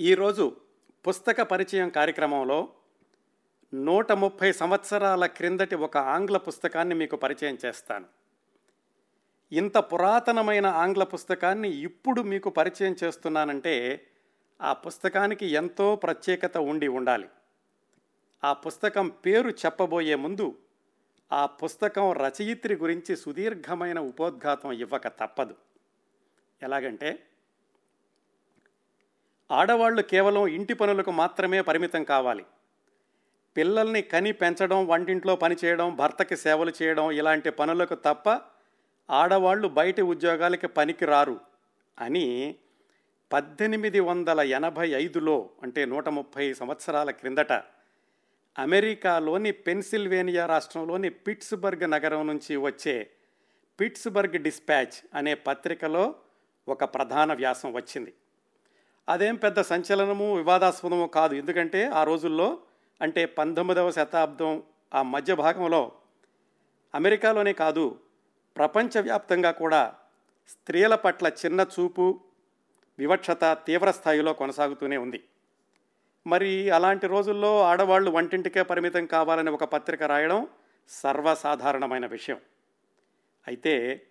ఈరోజు పుస్తక పరిచయం కార్యక్రమంలో నూట ముప్పై సంవత్సరాల క్రిందటి ఒక ఆంగ్ల పుస్తకాన్ని మీకు పరిచయం చేస్తాను. ఇంత పురాతనమైన ఆంగ్ల పుస్తకాన్ని ఇప్పుడు మీకు పరిచయం చేస్తున్నానంటే ఆ పుస్తకానికి ఎంతో ప్రత్యేకత ఉండి ఉండాలి. ఆ పుస్తకం పేరు చెప్పబోయే ముందు ఆ పుస్తకం రచయిత్రి గురించి సుదీర్ఘమైన ఉపోద్ఘాతం ఇవ్వక తప్పదు. ఎలాగంటే ఆడవాళ్ళు కేవలం ఇంటి పనులకు మాత్రమే పరిమితం కావాలి. పిల్లల్ని కని పెంచడం వంటింట్లో పనిచేయడం భర్తకి సేవలు చేయడం ఇలాంటి పనులకు తప్ప ఆడవాళ్ళు బయటి ఉద్యోగాలకి పనికి రారు అని పద్దెనిమిది వందల ఎనభై ఐదులో అంటే నూట ముప్పై సంవత్సరాల క్రిందట అమెరికాలోని పెన్సిల్వేనియా రాష్ట్రంలోని పిట్స్బర్గ్ నగరం నుంచి వచ్చే పిట్స్బర్గ్ డిస్పాచ్ అనే పత్రికలో ఒక ప్రధాన వ్యాసం వచ్చింది. అదేం పెద్ద సంచలనము వివాదాస్పదము కాదు. ఎందుకంటే ఆ రోజుల్లో అంటే పంతొమ్మిదవ శతాబ్దం ఆ మధ్య భాగంలో అమెరికాలోనే కాదు ప్రపంచవ్యాప్తంగా కూడా స్త్రీల పట్ల చిన్న చూపు వివక్షత తీవ్ర స్థాయిలో కొనసాగుతూనే ఉంది. మరి అలాంటి రోజుల్లో ఆడవాళ్ళు వంటింటికే పరిమితం కావాలని ఒక పత్రిక రాయడం సర్వసాధారణమైన విషయం. అయితే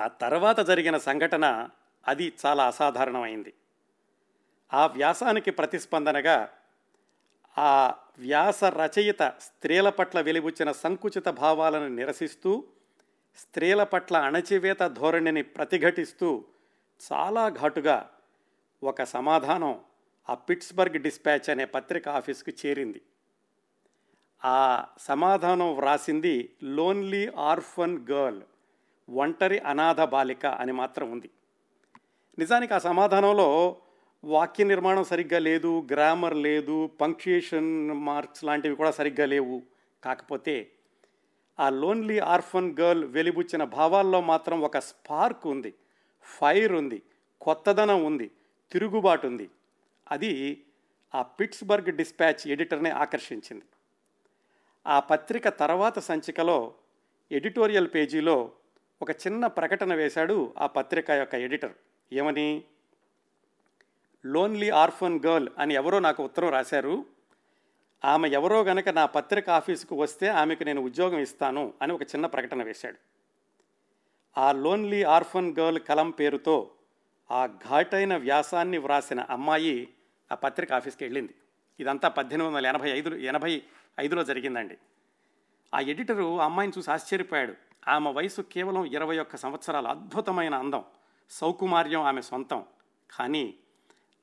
ఆ తర్వాత జరిగిన సంఘటన అది చాలా అసాధారణమైంది. ఆ వ్యాసానికి ప్రతిస్పందనగా ఆ వ్యాస రచయిత స్త్రీల పట్ల వెలిబుచ్చిన సంకుచిత భావాలను నిరసిస్తూ స్త్రీల పట్ల అణచివేత ధోరణిని ప్రతిఘటిస్తూ చాలా ఘాటుగా ఒక సమాధానం ఆ పిట్స్బర్గ్ డిస్పాచ్ అనే పత్రిక ఆఫీస్కి చేరింది. ఆ సమాధానం వ్రాసింది లోన్లీ ఆర్ఫన్ గర్ల్ ఒంటరి అనాథ బాలిక అని మాత్రం ఉంది. నిజానికి ఆ సమాధానంలో వాక్య నిర్మాణం సరిగ్గా లేదు గ్రామర్ లేదు పంక్చుయేషన్ మార్క్స్ లాంటివి కూడా సరిగ్గా లేవు. కాకపోతే ఆ లోన్లీ ఆర్ఫన్ గర్ల్ వెలిబుచ్చిన భావాల్లో మాత్రం ఒక స్పార్క్ ఉంది ఫైర్ ఉంది కొత్తదనం ఉంది తిరుగుబాటు ఉంది. అది ఆ పిట్స్బర్గ్ డిస్పాచ్ ఎడిటర్ని ఆకర్షించింది. ఆ పత్రిక తర్వాత సంచికలో ఎడిటోరియల్ పేజీలో ఒక చిన్న ప్రకటన వేశాడు ఆ పత్రిక యొక్క ఎడిటర్. ఏమని? లోన్లీ ఆర్ఫన్ గర్ల్ అని ఎవరో నాకు ఉత్తరం రాశారు. ఆమె ఎవరో గనక నా పత్రిక ఆఫీసుకు వస్తే ఆమెకు నేను ఉద్యోగం ఇస్తాను అని ఒక చిన్న ప్రకటన వేశాడు. ఆ లోన్లీ ఆర్ఫన్ గర్ల్ కలం పేరుతో ఆ ఘాటైన వ్యాసాన్ని వ్రాసిన అమ్మాయి ఆ పత్రిక ఆఫీస్కి వెళ్ళింది. ఇదంతా పద్దెనిమిది వందల ఎనభై ఐదు ఎనభై ఐదులో జరిగిందండి. ఆ ఎడిటరు ఆ అమ్మాయిని చూసి ఆశ్చర్యపోయాడు. ఆమె వయసు కేవలం ఇరవై ఒక్క సంవత్సరాల అద్భుతమైన అందం సౌకుమార్యం ఆమె సొంతం. కానీ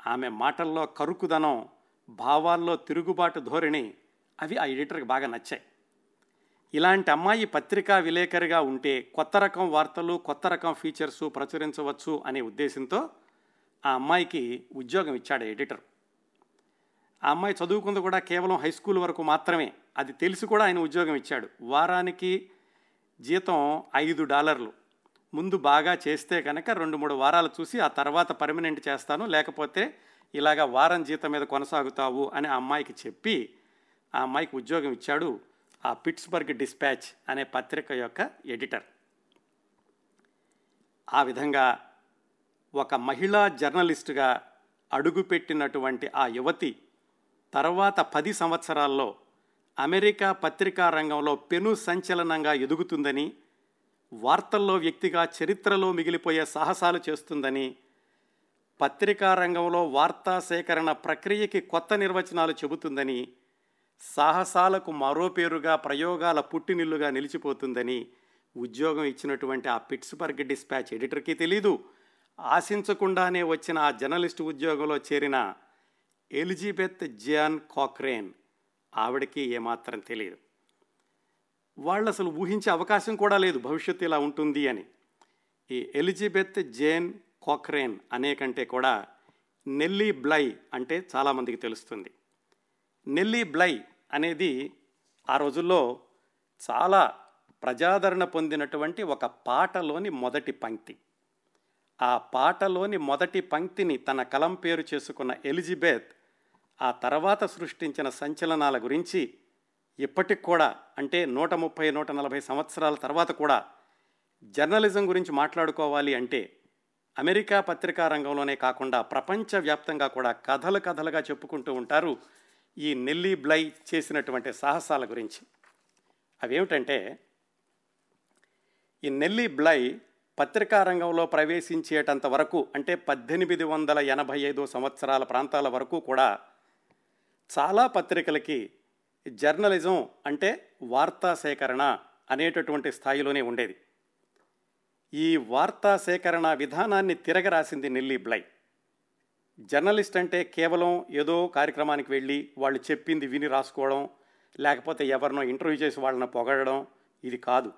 ఆమె మాటల్లో కరుకుదనం భావాల్లో తిరుగుబాటు ధోరణి అవి ఆ ఎడిటర్కి బాగా నచ్చాయి. ఇలాంటి అమ్మాయి పత్రికా విలేకరిగా ఉంటే కొత్త రకం వార్తలు కొత్త రకం ఫీచర్సు ప్రచురించవచ్చు అనే ఉద్దేశంతో ఆ అమ్మాయికి ఉద్యోగం ఇచ్చాడు ఎడిటర్. ఆ అమ్మాయి చదువుకుంది కూడా కేవలం హై స్కూల్ వరకు మాత్రమే. అది తెలిసి కూడా ఆయన ఉద్యోగం ఇచ్చాడు. వారానికి జీతం ఐదు డాలర్లు. ముందు బాగా చేస్తే కనుక రెండు మూడు వారాలు చూసి ఆ తర్వాత పర్మనెంట్ చేస్తాను. లేకపోతే ఇలాగా వారం జీతం మీద కొనసాగుతావు అని ఆ అమ్మాయికి చెప్పి ఆ అమ్మాయికి ఉద్యోగం ఇచ్చాడు ఆ పిట్స్బర్గ్ డిస్పాచ్ అనే పత్రిక యొక్క ఎడిటర్. ఆ విధంగా ఒక మహిళా జర్నలిస్టుగా అడుగుపెట్టినటువంటి ఆ యువతి తర్వాత పది సంవత్సరాల్లో అమెరికా పత్రికా రంగంలో పెను సంచలనంగా ఎదుగుతుందని వార్తల్లో వ్యక్తిగా చరిత్రలో మిగిలిపోయే సాహసాలు చేస్తుందని పత్రికా రంగంలో వార్తా సేకరణ ప్రక్రియకి కొత్త నిర్వచనాలు చెబుతుందని సాహసాలకు మరో పేరుగా ప్రయోగాల పుట్టినిల్లుగా నిలిచిపోతుందని ఉద్యోగం ఇచ్చినటువంటి ఆ పిట్స్బర్గ్ డిస్పాచ్ ఎడిటర్కి తెలీదు. ఆశించకుండానే వచ్చిన ఆ జర్నలిస్ట్ ఉద్యోగంలో చేరిన ఎలిజబెత్ జాన్ కాక్రేన్ ఆవిడకి ఏమాత్రం తెలియదు వాళ్ళు అసలు ఊహించే అవకాశం కూడా లేదు. భవిష్యత్తు ఇలా ఉంటుంది అని. ఈ ఎలిజబెత్ జేన్ కోక్రేన్ అనే కంటే కూడా నెల్లీ బ్లై అంటే చాలామందికి తెలుస్తుంది. నెల్లీ బ్లై అనేది ఆ రోజుల్లో చాలా ప్రజాదరణ పొందినటువంటి ఒక పాటలోని మొదటి పంక్తి. ఆ పాటలోని మొదటి పంక్తిని తన కలం పేరు చేసుకున్న ఎలిజబెత్ ఆ తర్వాత సృష్టించిన సంచలనాల గురించి ఇప్పటికి కూడా అంటే నూట ముప్పై నూట నలభై సంవత్సరాల తర్వాత కూడా జర్నలిజం గురించి మాట్లాడుకోవాలి అంటే అమెరికా పత్రికా రంగంలోనే కాకుండా ప్రపంచవ్యాప్తంగా కూడా కథలు కథలుగా చెప్పుకుంటూ ఉంటారు ఈ నెల్లీ బ్లై చేసినటువంటి సాహసాల గురించి. అవేమిటంటే ఈ నెల్లీ బ్లై పత్రికా రంగంలో ప్రవేశించేటంత వరకు అంటే పద్దెనిమిది వందల ఎనభై ఐదు సంవత్సరాల ప్రాంతాల వరకు కూడా చాలా పత్రికలకి జర్నలిజం అంటే వార్తా సేకరణ అనేటటువంటి స్థాయిలోనే ఉండేది. ఈ వార్తా సేకరణ విధానాన్ని తిరగరాసింది నెల్లి బ్లై. జర్నలిస్ట్ అంటే కేవలం ఏదో కార్యక్రమానికి వెళ్ళి వాళ్ళు చెప్పింది విని రాసుకోవడం లేకపోతే ఎవరినో ఇంటర్వ్యూ చేసి వాళ్ళని పొగడడం ఇది కాదు.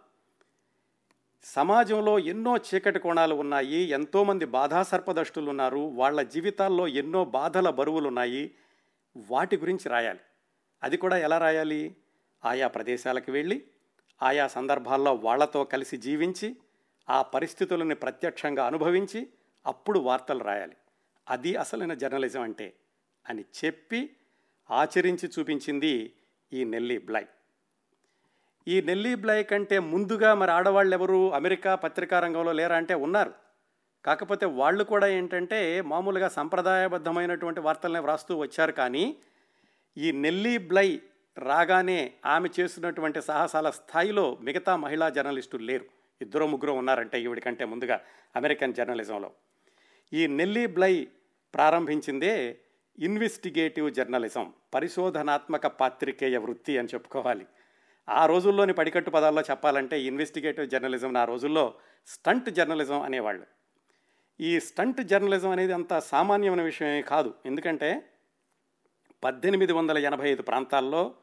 సమాజంలో ఎన్నో చీకటి కోణాలు ఉన్నాయి ఎంతోమంది బాధాసర్పదష్టులు ఉన్నారు వాళ్ళ జీవితాల్లో ఎన్నో బాధల బరువులు ఉన్నాయి వాటి గురించి రాయాలి. అది కూడా ఎలా రాయాలి? ఆయా ప్రదేశాలకు వెళ్ళి ఆయా సందర్భాల్లో వాళ్ళతో కలిసి జీవించి ఆ పరిస్థితులను ప్రత్యక్షంగా అనుభవించి అప్పుడు వార్తలు రాయాలి. అది అసలైన జర్నలిజం అంటే అని చెప్పి ఆచరించి చూపించింది ఈ నెల్లీ బ్లై. ఈ నెల్లీ బ్లై కంటే ముందుగా మరి ఆడవాళ్ళు ఎవరు అమెరికా పత్రికా రంగంలో లేరా అంటే ఉన్నారు. కాకపోతే వాళ్ళు కూడా ఏంటంటే మామూలుగా సంప్రదాయబద్ధమైనటువంటి వార్తలనే వ్రాస్తూ వచ్చారు కానీ ఈ నెల్లీ బ్లై రాగానే ఆమె చేసినటువంటి సాహసాల స్థాయిలో మిగతా మహిళా జర్నలిస్టులు లేరు. ఇద్దరు ముగ్గురు ఉన్నారంటే ఈవిడి కంటే ముందుగా అమెరికన్ జర్నలిజంలో. ఈ నెల్లీ బ్లై ప్రారంభించిందే ఇన్వెస్టిగేటివ్ జర్నలిజం పరిశోధనాత్మక పాత్రికేయ వృత్తి అని చెప్పుకోవాలి. ఆ రోజుల్లోని పడికట్టు పదాల్లో చెప్పాలంటే ఇన్వెస్టిగేటివ్ జర్నలిజం ఆ రోజుల్లో స్టంట్ జర్నలిజం అనేవాళ్ళు. ఈ స్టంట్ జర్నలిజం అనేది అంత సామాన్యమైన విషయమే కాదు. ఎందుకంటే పద్దెనిమిది వందల ఎనభై ఐదు ప్రాంతాల్లో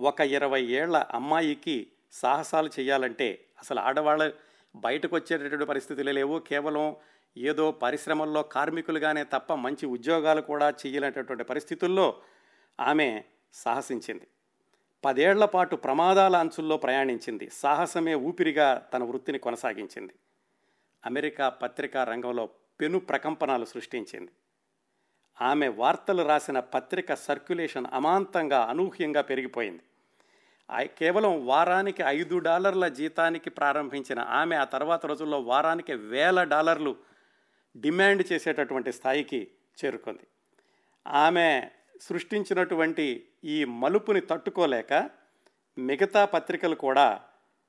ఒక ఇరవై ఏళ్ళ అమ్మాయికి సాహసాలు చేయాలంటే అసలు ఆడవాళ్ళ బయటకు వచ్చేటటువంటి పరిస్థితులు లేవు. కేవలం ఏదో పరిశ్రమల్లో కార్మికులుగానే తప్ప మంచి ఉద్యోగాలు కూడా చేయలేనటువంటి పరిస్థితుల్లో ఆమె సాహసించింది. పదేళ్ళ పాటు ప్రమాదాల అంచుల్లో ప్రయాణించింది. సాహసమే ఊపిరిగా తన వృత్తిని కొనసాగించింది. అమెరికా పత్రికా రంగంలో పెను ప్రకంపనలు సృష్టించింది. ఆమె వార్తలు రాసిన పత్రిక సర్క్యులేషన్ అమాంతంగా అనూహ్యంగా పెరిగిపోయింది. కేవలం వారానికి ఐదు డాలర్ల జీతానికి ప్రారంభించిన ఆమె ఆ తర్వాత రోజుల్లో వారానికి వేల డాలర్లు డిమాండ్ చేసేటటువంటి స్థాయికి చేరుకుంది. ఆమె సృష్టించినటువంటి ఈ మలుపుని తట్టుకోలేక మిగతా పత్రికలు కూడా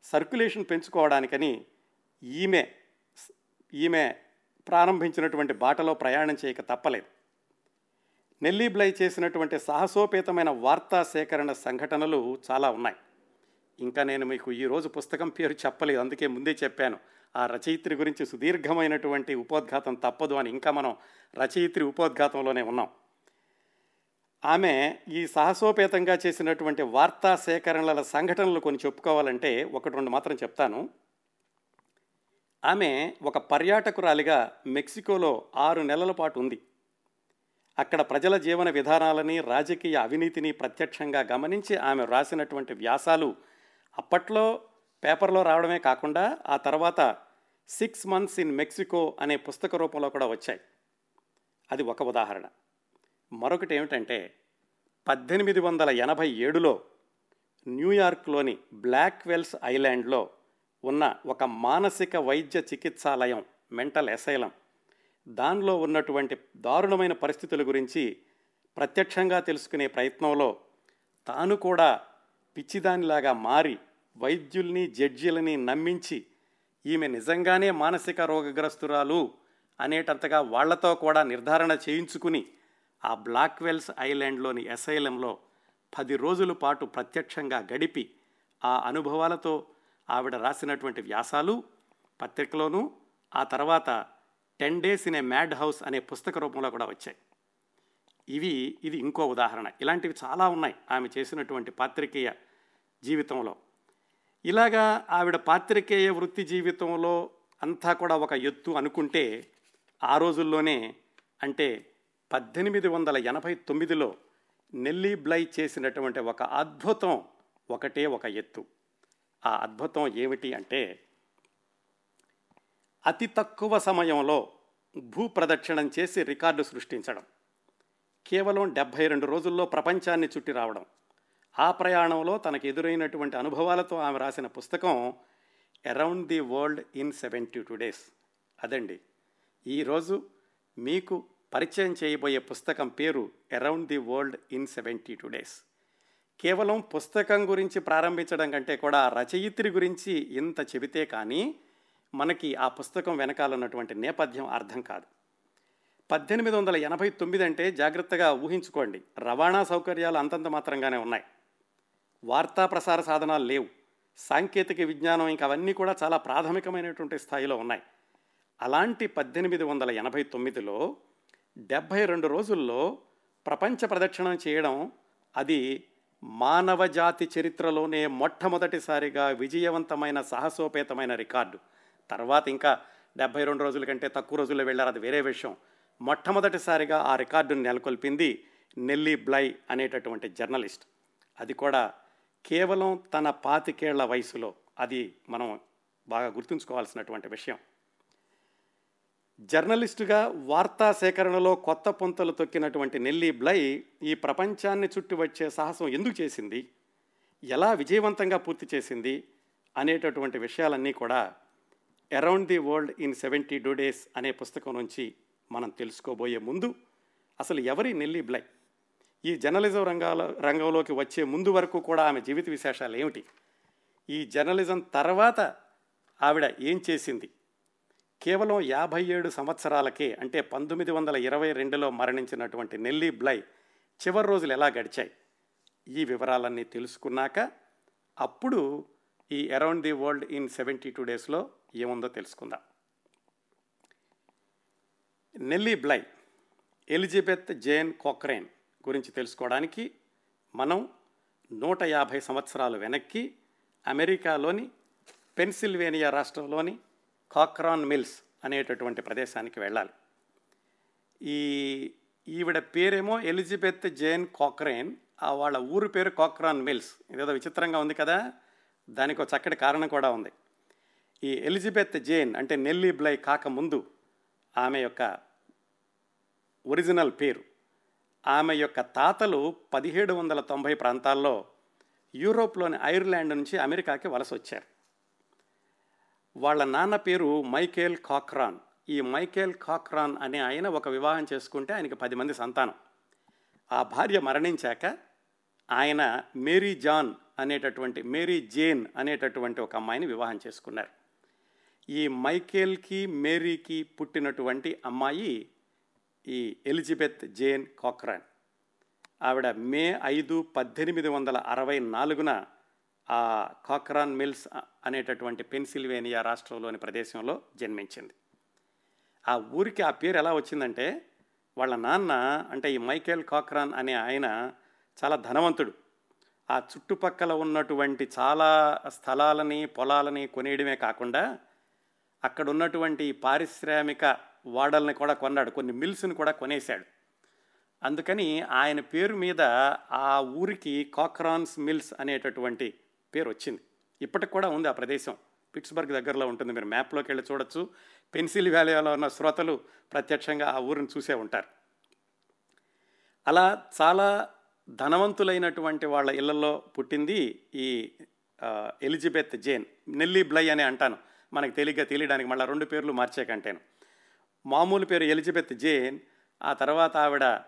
సర్క్యులేషన్ పెంచుకోవడానికని ఈమె ఈమె ప్రారంభించినటువంటి బాటలో ప్రయాణం చేయక తప్పలేదు. నెల్లీ బ్లై చేసినటువంటి సాహసోపేతమైన వార్తా సేకరణ సంఘటనలు చాలా ఉన్నాయి. ఇంకా నేను మీకు ఈరోజు పుస్తకం పేరు చెప్పలేదు అందుకే ముందే చెప్పాను. ఆ రచయిత్రి గురించి సుదీర్ఘమైనటువంటి ఉపోద్ఘాతం తప్పదు అని ఇంకా మనం రచయిత్రి ఉపోద్ఘాతంలోనే ఉన్నాం. ఆమె ఈ సాహసోపేతంగా చేసినటువంటి వార్తా సేకరణల సంఘటనలు కొన్ని చెప్పుకోవాలంటే ఒకటి రెండు మాత్రం చెప్తాను. ఆమె ఒక పర్యాటకురాలిగా మెక్సికోలో ఆరు నెలల పాటు ఉంది. అక్కడ ప్రజల జీవన విధానాలని రాజకీయ అవినీతిని ప్రత్యక్షంగా గమనించి ఆమె వ్రాసినటువంటి వ్యాసాలు అప్పట్లో పేపర్లో రావడమే కాకుండా ఆ తర్వాత సిక్స్ మంత్స్ ఇన్ మెక్సికో అనే పుస్తక రూపంలో కూడా వచ్చాయి. అది ఒక ఉదాహరణ. మరొకటి ఏమిటంటే పద్దెనిమిది వందల ఎనభై ఏడులో న్యూయార్క్లోని బ్లాక్వెల్స్ ఐలాండ్లో ఉన్న ఒక మానసిక వైద్య చికిత్సాలయం మెంటల్ ఎసైలం దానిలో ఉన్నటువంటి దారుణమైన పరిస్థితుల గురించి ప్రత్యక్షంగా తెలుసుకునే ప్రయత్నంలో తాను కూడా పిచ్చిదానిలాగా మారి వైద్యుల్ని జడ్జీలని నమ్మించి ఈమె నిజంగానే మానసిక రోగగ్రస్తురాలు అనేటంతగా వాళ్ళతో కూడా నిర్ధారణ చేయించుకుని ఆ బ్లాక్వెల్స్ ఐలాండ్లోని ఎసైలంలో పది రోజుల పాటు ప్రత్యక్షంగా గడిపి ఆ అనుభవాలతో ఆవిడ రాసినటువంటి వ్యాసాలు పత్రికలోనూ ఆ తర్వాత ten days in a mad house అనే పుస్తక రూపంలో కూడా వచ్చాయి. ఇవి ఇది ఇంకో ఉదాహరణ. ఇలాంటివి చాలా ఉన్నాయి ఆమె చేసినటువంటి పాత్రికేయ జీవితంలో. ఇలాగా ఆవిడ పాత్రికేయ వృత్తి జీవితంలో అంతా కూడా ఒక ఎత్తు అనుకుంటే ఆ రోజుల్లోనే అంటే పద్దెనిమిది వందల ఎనభై తొమ్మిదిలో నెల్లీ బ్లై చేసినటువంటి ఒక అద్భుతం ఒకటే ఒక ఎత్తు. ఆ అద్భుతం ఏమిటి అంటే అతి తక్కువ సమయంలో భూప్రదక్షిణం చేసి రికార్డు సృష్టించడం కేవలం డెబ్భై రెండు రోజుల్లో ప్రపంచాన్ని చుట్టి రావడం. ఆ ప్రయాణంలో తనకు ఎదురైనటువంటి అనుభవాలతో ఆమె రాసిన పుస్తకం around the world in seventy two days అదండి ఈరోజు మీకు పరిచయం చేయబోయే పుస్తకం పేరు around the world in seventy two days కేవలం పుస్తకం గురించి ప్రారంభించడం కంటే కూడా రచయిత్రి గురించి ఇంత చెబితే కానీ మనకి ఆ పుస్తకం వెనకాల ఉన్నటువంటి నేపథ్యం అర్థం కాదు. పద్దెనిమిది వందల ఎనభై తొమ్మిది అంటే జాగ్రత్తగా ఊహించుకోండి. రవాణా సౌకర్యాలు అంతంత మాత్రంగానే ఉన్నాయి. వార్తా ప్రసార సాధనాలు లేవు. సాంకేతిక విజ్ఞానం ఇంకా అవన్నీ కూడా చాలా ప్రాథమికమైనటువంటి స్థాయిలో ఉన్నాయి. అలాంటి పద్దెనిమిది వందల ఎనభై తొమ్మిదిలో డెబ్భై రెండు రోజుల్లో ప్రపంచ ప్రదక్షిణం చేయడం అది మానవ జాతి చరిత్రలోనే మొట్టమొదటిసారిగా విజయవంతమైన సాహసోపేతమైన రికార్డు. తర్వాత ఇంకా డెబ్భై రెండు రోజుల కంటే తక్కువ రోజుల్లో వెళ్ళారు. అది వేరే విషయం. మొట్టమొదటిసారిగా ఆ రికార్డును నెలకొల్పింది నెల్లీ బ్లై అనేటటువంటి జర్నలిస్ట్. అది కూడా కేవలం తన పాతికేళ్ళ వయసులో. అది మనం బాగా గుర్తుంచుకోవాల్సినటువంటి విషయం. జర్నలిస్టుగా వార్తా సేకరణలో కొత్త పొంతలు తొక్కినటువంటి నెల్లీ బ్లై ఈ ప్రపంచాన్ని చుట్టి వచ్చే సాహసం ఎందుకు చేసింది? ఎలా విజయవంతంగా పూర్తి చేసింది? అనేటటువంటి విషయాలన్నీ కూడా around the world in seventy two days అనే పుస్తకం నుంచి మనం తెలుసుకోబోయే ముందు అసలు ఎవరి నెల్లీ బ్లై? ఈ జర్నలిజం రంగాల రంగంలోకి వచ్చే ముందు వరకు కూడా ఆమె జీవిత విశేషాలు ఏమిటి? ఈ జర్నలిజం తర్వాత ఆవిడ ఏం చేసింది? కేవలం యాభై ఏడు సంవత్సరాలకే అంటే పంతొమ్మిది వందల ఇరవై రెండులో మరణించినటువంటి నెల్లీ బ్లై చివరి రోజులు ఎలా గడిచాయి? ఈ వివరాలన్నీ తెలుసుకున్నాక అప్పుడు ఈ around the world in seventy two డేస్లో ఏముందో తెలుసుకుందాం. Nellie Bly Elizabeth Jane Cochrane గురించి తెలుసుకోవడానికి మనం నూట యాభై సంవత్సరాలు వెనక్కి అమెరికాలోని పెన్సిల్వేనియా రాష్ట్రంలోని కాక్రాన్ మిల్స్ అనేటటువంటి ప్రదేశానికి వెళ్ళాలి. ఈ ఈవిడ పేరేమో ఎలిజబెత్ జేన్ కాక్రేన్ ఆ వాళ్ళ ఊరు పేరు కాక్రాన్ మిల్స్. ఇదేదో విచిత్రంగా ఉంది కదా. దానికి ఒక చక్కటి కారణం కూడా ఉంది. ఈ ఎలిజబెత్ జేన్ అంటే నెల్లీ బ్లై కాకముందు ఆమె యొక్క ఒరిజినల్ పేరు. ఆమె యొక్క తాతలు పదిహేడు వందల తొంభై ప్రాంతాల్లో యూరోప్లోని ఐర్లాండ్ నుంచి అమెరికాకి వలస వచ్చారు. వాళ్ళ నాన్న పేరు మైకేల్ కాక్రాన్. ఈ మైకేల్ కాక్రాన్ అనే ఆయన ఒక వివాహం చేసుకుంటే ఆయనకి పది మంది సంతానం. ఆ భార్య మరణించాక ఆయన మేరీ జాన్ అనేటటువంటి మేరీ జేన్ అనేటటువంటి ఒక అమ్మాయిని వివాహం చేసుకున్నారు. ఈ మైకేల్కి మేరీకి పుట్టినటువంటి అమ్మాయి ఈ ఎలిజబెత్ జేన్ కాక్రాన్. ఆవిడ మే ఐదు పద్దెనిమిది వందల అరవై నాలుగున ఆ కాక్రాన్ మిల్స్ అనేటటువంటి పెన్సిల్వేనియా రాష్ట్రంలోని ప్రదేశంలో జన్మించింది. ఆ ఊరికి ఆ పేరు ఎలా వచ్చిందంటే వాళ్ళ నాన్న అంటే ఈ మైకేల్ కాక్రాన్ అనే ఆయన చాలా ధనవంతుడు. ఆ చుట్టుపక్కల ఉన్నటువంటి చాలా స్థలాలని పొలాలని కొనేయడమే కాకుండా అక్కడ ఉన్నటువంటి పారిశ్రామిక వాడల్ని కూడా కొన్నాడు కొన్ని మిల్స్ని కూడా కొనేశాడు. అందుకని ఆయన పేరు మీద ఆ ఊరికి కాక్రాన్స్ మిల్స్ అనేటటువంటి పేరు వచ్చింది. ఇప్పటికి కూడా ఉంది ఆ ప్రదేశం. పిట్స్బర్గ్ దగ్గరలో ఉంటుంది. మీరు మ్యాప్లోకి వెళ్ళి చూడొచ్చు. పెన్సిల్ వ్యాలీలో ఉన్న శ్రోతలు ప్రత్యక్షంగా ఆ ఊరిని చూసే ఉంటారు. అలా చాలా ధనవంతులైనటువంటి వాళ్ళ ఇళ్ళలో పుట్టింది ఈ ఎలిజబెత్ జేన్ నెల్లీ బ్లై అని అంటాను. మనకు తేలిగ్గా తెలియడానికి మళ్ళీ రెండు పేర్లు మార్చేకంటేను మామూలు పేరు ఎలిజబెత్ జేన్ ఆ తర్వాత ఆవిడ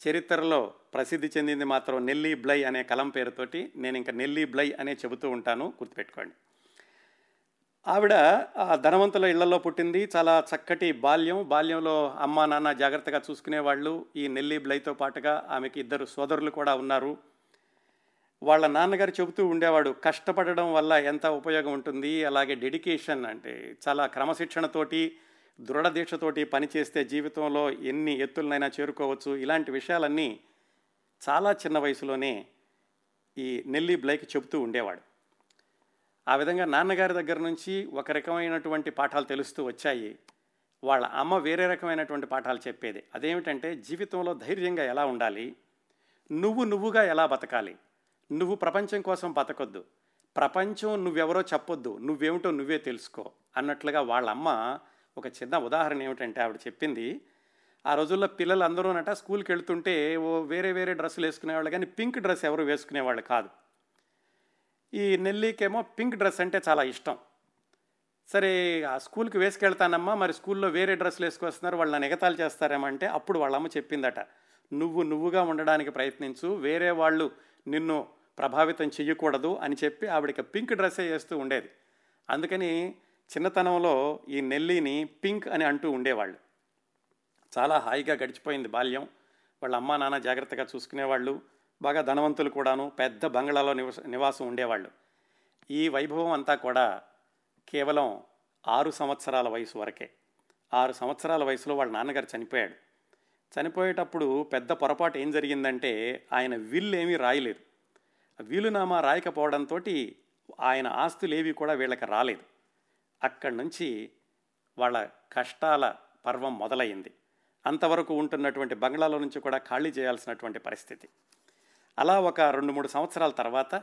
చరిత్రలో ప్రసిద్ధి చెందింది మాత్రం నెల్లీ బ్లై అనే కలం పేరుతోటి నేను ఇంకా నెల్లీ బ్లై అనే చెబుతూ ఉంటాను గుర్తుపెట్టుకోండి. ఆవిడ ఆ ధనవంతుల ఇళ్ళలో పుట్టింది చాలా చక్కటి బాల్యం బాల్యంలో అమ్మా నాన్న జాగ్రత్తగా చూసుకునేవాళ్ళు. ఈ నెల్లీ బ్లైతో పాటుగా ఆమెకి ఇద్దరు సోదరులు కూడా ఉన్నారు. వాళ్ళ నాన్నగారు చెబుతూ ఉండేవాడు కష్టపడడం వల్ల ఎంత ఉపయోగం ఉంటుంది? అలాగే డెడికేషన్ అంటే చాలా క్రమశిక్షణతోటి దృఢదీక్షతోటి పనిచేస్తే జీవితంలో ఎన్ని ఎత్తులనైనా చేరుకోవచ్చు. ఇలాంటి విషయాలన్నీ చాలా చిన్న వయసులోనే ఈ నెల్లి బ్లైక్ చెబుతూ ఉండేవాడు. ఆ విధంగా నాన్నగారి దగ్గర నుంచి ఒక రకమైనటువంటి పాఠాలు తెలుస్తూ వచ్చాయి. వాళ్ళ అమ్మ వేరే రకమైనటువంటి పాఠాలు చెప్పేది. అదేమిటంటే జీవితంలో ధైర్యంగా ఎలా ఉండాలి? నువ్వు నువ్వుగా ఎలా బతకాలి? నువ్వు ప్రపంచం కోసం బతకొద్దు. ప్రపంచం నువ్వెవరో చెప్పొద్దు. నువ్వేమిటో నువ్వే తెలుసుకో అన్నట్లుగా వాళ్ళమ్మ ఒక చిన్న ఉదాహరణ ఏమిటంటే ఆవిడ చెప్పింది. ఆ రోజుల్లో పిల్లలు అందరూనట స్కూల్కి వెళ్తుంటే ఓ వేరే వేరే డ్రెస్సులు వేసుకునేవాళ్ళు కానీ పింక్ డ్రెస్ ఎవరు వేసుకునేవాళ్ళు కాదు. ఈ నెల్లికేమో పింక్ డ్రెస్ అంటే చాలా ఇష్టం. సరే ఆ స్కూల్కి వేసుకెళ్తానమ్మా మరి స్కూల్లో వేరే డ్రెస్సులు వేసుకొస్తున్నారు వాళ్ళు నన్ను ఎగతాలు చేస్తారేమంటే అప్పుడు వాళ్ళమ్మ చెప్పిందట నువ్వు నువ్వుగా ఉండడానికి ప్రయత్నించు వేరే వాళ్ళు నిన్ను ప్రభావితం చెయ్యకూడదు అని చెప్పి ఆవిడకి పింక్ డ్రెస్సే వేస్తూ ఉండేది. అందుకని చిన్నతనంలో ఈ నెల్లిని పింక్ అని అంటూ ఉండేవాళ్ళు. చాలా హాయిగా గడిచిపోయింది బాల్యం. వాళ్ళ అమ్మా నాన్న జాగ్రత్తగా చూసుకునేవాళ్ళు. బాగా ధనవంతులు కూడాను పెద్ద బంగ్లాలో నివస నివాసం ఉండేవాళ్ళు. ఈ వైభవం అంతా కూడా కేవలం ఆరు సంవత్సరాల వయసు వరకే. ఆరు సంవత్సరాల వయసులో వాళ్ళ నాన్నగారు చనిపోయాడు. చనిపోయేటప్పుడు పెద్ద పొరపాటు ఏం జరిగిందంటే ఆయన విల్ ఏమీ రాయలేదు. వీలునామా రాయకపోవడంతో ఆయన ఆస్తులేవి కూడా వీళ్ళకి రాలేదు. అక్కడి నుంచి వాళ్ళ కష్టాల పర్వం మొదలైంది అంతవరకు ఉంటున్నటువంటి బంగ్లాలో నుంచి కూడా ఖాళీ చేయాల్సినటువంటి పరిస్థితి. అలా ఒక రెండు మూడు సంవత్సరాల తర్వాత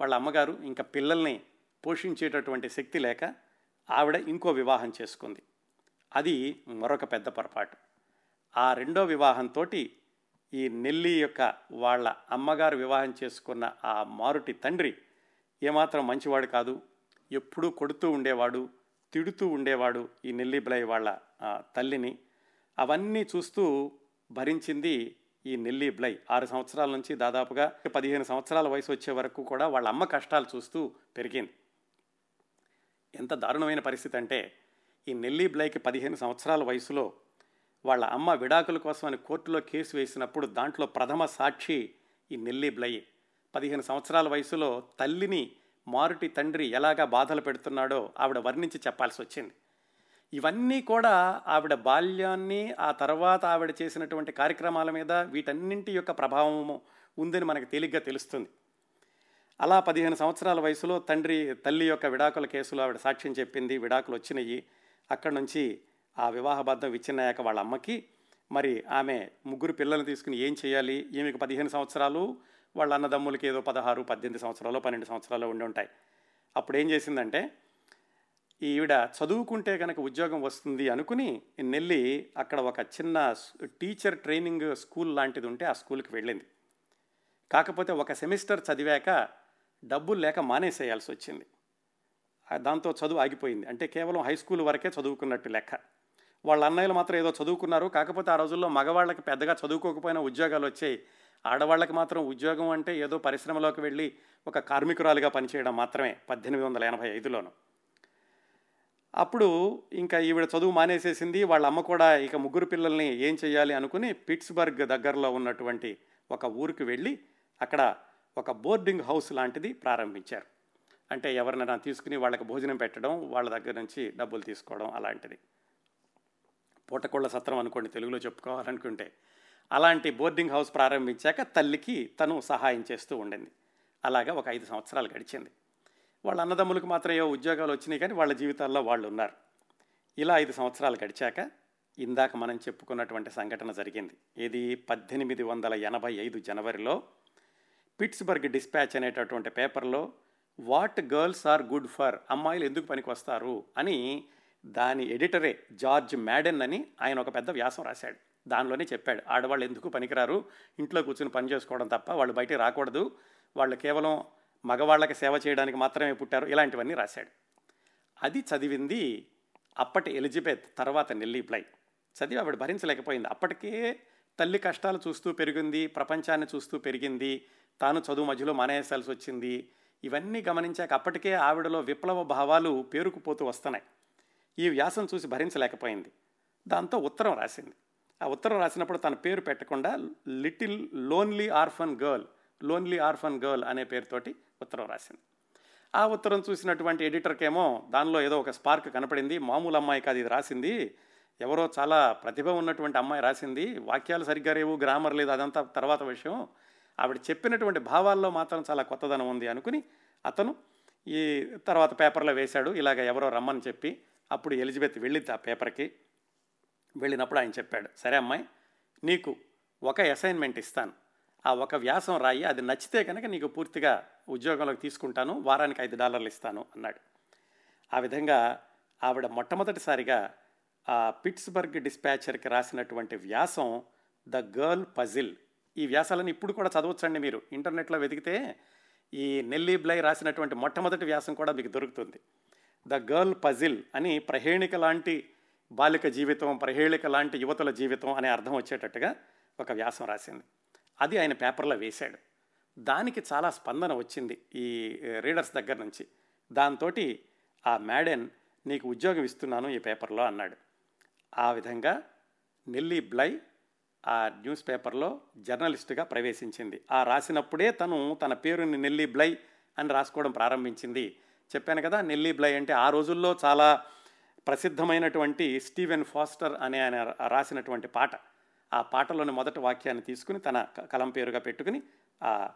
వాళ్ళ అమ్మగారు ఇంకా పిల్లల్ని పోషించేటటువంటి శక్తి లేక ఆవిడ ఇంకో వివాహం చేసుకుంది. అది మరొక పెద్ద పొరపాటు. ఆ రెండో వివాహంతో ఈ నెల్లి యొక్క వాళ్ళ అమ్మగారు వివాహం చేసుకున్న ఆ మారుటి తండ్రి ఏమాత్రం మంచివాడు కాదు ఎప్పుడూ కొడుతూ ఉండేవాడు తిడుతూ ఉండేవాడు ఈ నెల్లిబ్లై వాళ్ళ తల్లిని. అవన్నీ చూస్తూ భరించింది ఈ నెల్లి బ్లై. ఆరు సంవత్సరాల నుంచి దాదాపుగా పదిహేను సంవత్సరాల వయసు వచ్చే వరకు కూడా వాళ్ళ అమ్మ కష్టాలు చూస్తూ పెరిగింది. ఎంత దారుణమైన పరిస్థితి అంటే ఈ నెల్లి బ్లైకి పదిహేను సంవత్సరాల వయసులో వాళ్ళ అమ్మ విడాకుల కోసం అని కోర్టులో కేసు వేసినప్పుడు దాంట్లో ప్రథమ సాక్షి ఈ నెల్లి బ్లై. పదిహేను సంవత్సరాల వయసులో తల్లిని మారుటి తండ్రి ఎలాగా బాధలు పెడుతున్నాడో ఆవిడ వర్ణించి చెప్పాల్సి వచ్చింది. ఇవన్నీ కూడా ఆవిడ బాల్యాన్ని ఆ తర్వాత ఆవిడ చేసినటువంటి కార్యక్రమాల మీద వీటన్నింటి యొక్క ప్రభావము ఉందని మనకు తేలిగ్గా తెలుస్తుంది. అలా పదిహేను సంవత్సరాల వయసులో తండ్రి తల్లి యొక్క విడాకుల కేసులో ఆవిడ సాక్ష్యం చెప్పింది విడాకులు వచ్చినాయి. అక్కడి నుంచి ఆ వివాహబద్ధం విచ్ఛిన్నయ్యాక వాళ్ళ అమ్మకి. మరి ఆమె ముగ్గురు పిల్లల్ని తీసుకుని ఏం చేయాలి? ఈమెకు పదిహేను సంవత్సరాలు వాళ్ళ అన్నదమ్ములకి ఏదో పదహారు పద్దెనిమిది సంవత్సరాలు పన్నెండు సంవత్సరాలు ఉండి ఉంటాయి. అప్పుడు ఏం చేసిందంటే ఈవిడ చదువుకుంటే కనుక ఉద్యోగం వస్తుంది అనుకుని నెల్లి అక్కడ ఒక చిన్న టీచర్ ట్రైనింగ్ స్కూల్ లాంటిది ఉంటే ఆ స్కూల్కి వెళ్ళింది. కాకపోతే ఒక సెమిస్టర్ చదివాక డబ్బులు లేక మానేసేయాల్సి వచ్చింది. దాంతో చదువు ఆగిపోయింది. అంటే కేవలం హై స్కూల్ వరకే చదువుకున్నట్టు లెక్క. వాళ్ళ అన్నయ్యలు మాత్రం ఏదో చదువుకున్నారు. కాకపోతే ఆ రోజుల్లో మగవాళ్ళకి పెద్దగా చదువుకోకపోయినా ఉద్యోగాలు వచ్చాయి. ఆడవాళ్ళకి మాత్రం ఉద్యోగం అంటే ఏదో పరిశ్రమలోకి వెళ్ళి ఒక కార్మికురాలుగా పనిచేయడం మాత్రమే పద్దెనిమిది వందల ఎనభై ఐదులోను. అప్పుడు ఇంకా ఈవిడ చదువు మానేసేసింది. వాళ్ళ అమ్మ కూడా ఇక ముగ్గురు పిల్లల్ని ఏం చేయాలి అనుకుని పిట్స్బర్గ్ దగ్గరలో ఉన్నటువంటి ఒక ఊరికి వెళ్ళి అక్కడ ఒక బోర్డింగ్ హౌస్ లాంటిది ప్రారంభించారు. అంటే ఎవరినైనా తీసుకుని వాళ్ళకి భోజనం పెట్టడం వాళ్ళ దగ్గర నుంచి డబ్బులు తీసుకోవడం అలాంటిది. పూటకోళ్ళ సత్రం అనుకోండి తెలుగులో చెప్పుకోవాలనుకుంటే. అలాంటి బోర్డింగ్ హౌస్ ప్రారంభించాక తల్లికి తను సహాయం చేస్తూ ఉండింది. అలాగా ఒక ఐదు సంవత్సరాలు గడిచింది. వాళ్ళ అన్నదమ్ములకు మాత్రం ఏవో ఉద్యోగాలు వచ్చినాయి కానీ వాళ్ళ జీవితాల్లో వాళ్ళు ఉన్నారు. ఇలా ఐదు సంవత్సరాలు గడిచాక ఇందాక మనం చెప్పుకున్నటువంటి సంఘటన జరిగింది. ఇది పద్దెనిమిది వందల ఎనభై ఐదు జనవరిలో పిట్స్బర్గ్ డిస్పాచ్ అనేటటువంటి పేపర్లో what girls are good for అమ్మాయిలు ఎందుకు పనికి వస్తారు? అని దాని ఎడిటరే జార్జ్ మ్యాడెన్ అని ఆయన ఒక పెద్ద వ్యాసం రాశాడు. దానిలోనే చెప్పాడు ఆడవాళ్ళు ఎందుకు పనికిరారు? ఇంట్లో కూర్చుని పని చేసుకోవడం తప్ప వాళ్ళు బయటికి రాకూడదు. వాళ్ళు కేవలం మగవాళ్ళకి సేవ చేయడానికి మాత్రమే పుట్టారు ఇలాంటివన్నీ రాశాడు. అది చదివింది అప్పటి ఎలిజబెత్ తర్వాత నెల్లీ ప్లై చదివి ఆవిడ భరించలేకపోయింది. అప్పటికే తల్లి కష్టాలు చూస్తూ పెరిగింది ప్రపంచాన్ని చూస్తూ పెరిగింది తాను చదువు మధ్యలో మానేయాల్సి వచ్చింది. ఇవన్నీ గమనించాక అప్పటికే ఆవిడలో విప్లవ భావాలు పేరుకుపోతూ వస్తున్నాయి. ఈ వ్యాసం చూసి భరించలేకపోయింది. దాంతో ఉత్తరం రాసింది. ఆ ఉత్తరం రాసినప్పుడు తన పేరు పెట్టకుండా little lonely orphan girl lonely orphan girl అనే పేరుతోటి ఉత్తరం రాసింది. ఆ ఉత్తరం చూసినటువంటి ఎడిటర్కేమో దానిలో ఏదో ఒక స్పార్క్ కనపడింది. మామూలు అమ్మాయి కాదు ఇది రాసింది. ఎవరో చాలా ప్రతిభ ఉన్నటువంటి అమ్మాయి రాసింది. వాక్యాలు సరిగ్గా లేవు గ్రామర్ లేదు అదంతా తర్వాత విషయం. ఆవిడ చెప్పినటువంటి భావాల్లో మాత్రం చాలా కొత్తదనం ఉంది అనుకుని అతను ఈ తర్వాత పేపర్లో వేశాడు. ఇలాగ ఎవరో రమ్మని చెప్పి అప్పుడు ఎలిజబెత్ వెళ్ళింది ఆ పేపర్కి. వెళ్ళినప్పుడు ఆయన చెప్పాడు సరే అమ్మాయి నీకు ఒక అసైన్మెంట్ ఇస్తాను. ఆ ఒక వ్యాసం రాయి అది నచ్చితే కనుక నీకు పూర్తిగా ఉద్యోగంలోకి తీసుకుంటాను వారానికి ఐదు డాలర్లు ఇస్తాను అన్నాడు. ఆ విధంగా ఆవిడ మొట్టమొదటిసారిగా ఆ పిట్స్బర్గ్ డిస్పాచర్కి రాసినటువంటి వ్యాసం ద గర్ల్ పజిల్ ఈ వ్యాసాలను ఇప్పుడు కూడా చదవచ్చండి మీరు. ఇంటర్నెట్లో వెతికితే ఈ నెల్లీ బ్లై రాసినటువంటి మొట్టమొదటి వ్యాసం కూడా మీకు దొరుకుతుంది. ద గర్ల్ పజిల్ అని ప్రహేళిక లాంటి బాలిక జీవితం ప్రహేళిక లాంటి యువతుల జీవితం అనే అర్థం వచ్చేటట్టుగా ఒక వ్యాసం రాసింది. అది ఆయన పేపర్లో వేశాడు. దానికి చాలా స్పందన వచ్చింది ఈ రీడర్స్ దగ్గర నుంచి. దాంతో ఆ మేడెన్ నీకు ఉద్యోగం ఇస్తున్నాను ఈ పేపర్లో అన్నాడు. ఆ విధంగా నెల్లీ బ్లై ఆ న్యూస్ పేపర్లో జర్నలిస్టుగా ప్రవేశించింది. ఆ రాసినప్పుడే తను తన పేరుని నెల్లీ బ్లై అని రాసుకోవడం ప్రారంభించింది. చెప్పాను కదా నెల్లీ బ్లై అంటే ఆ రోజుల్లో చాలా ప్రసిద్ధమైనటువంటి స్టీవెన్ ఫాస్టర్ అనే ఆయన రాసినటువంటి పాట. ఆ పాటలోని మొదటి వాక్యాన్ని తీసుకుని తన కలం పేరుగా పెట్టుకుని ఆ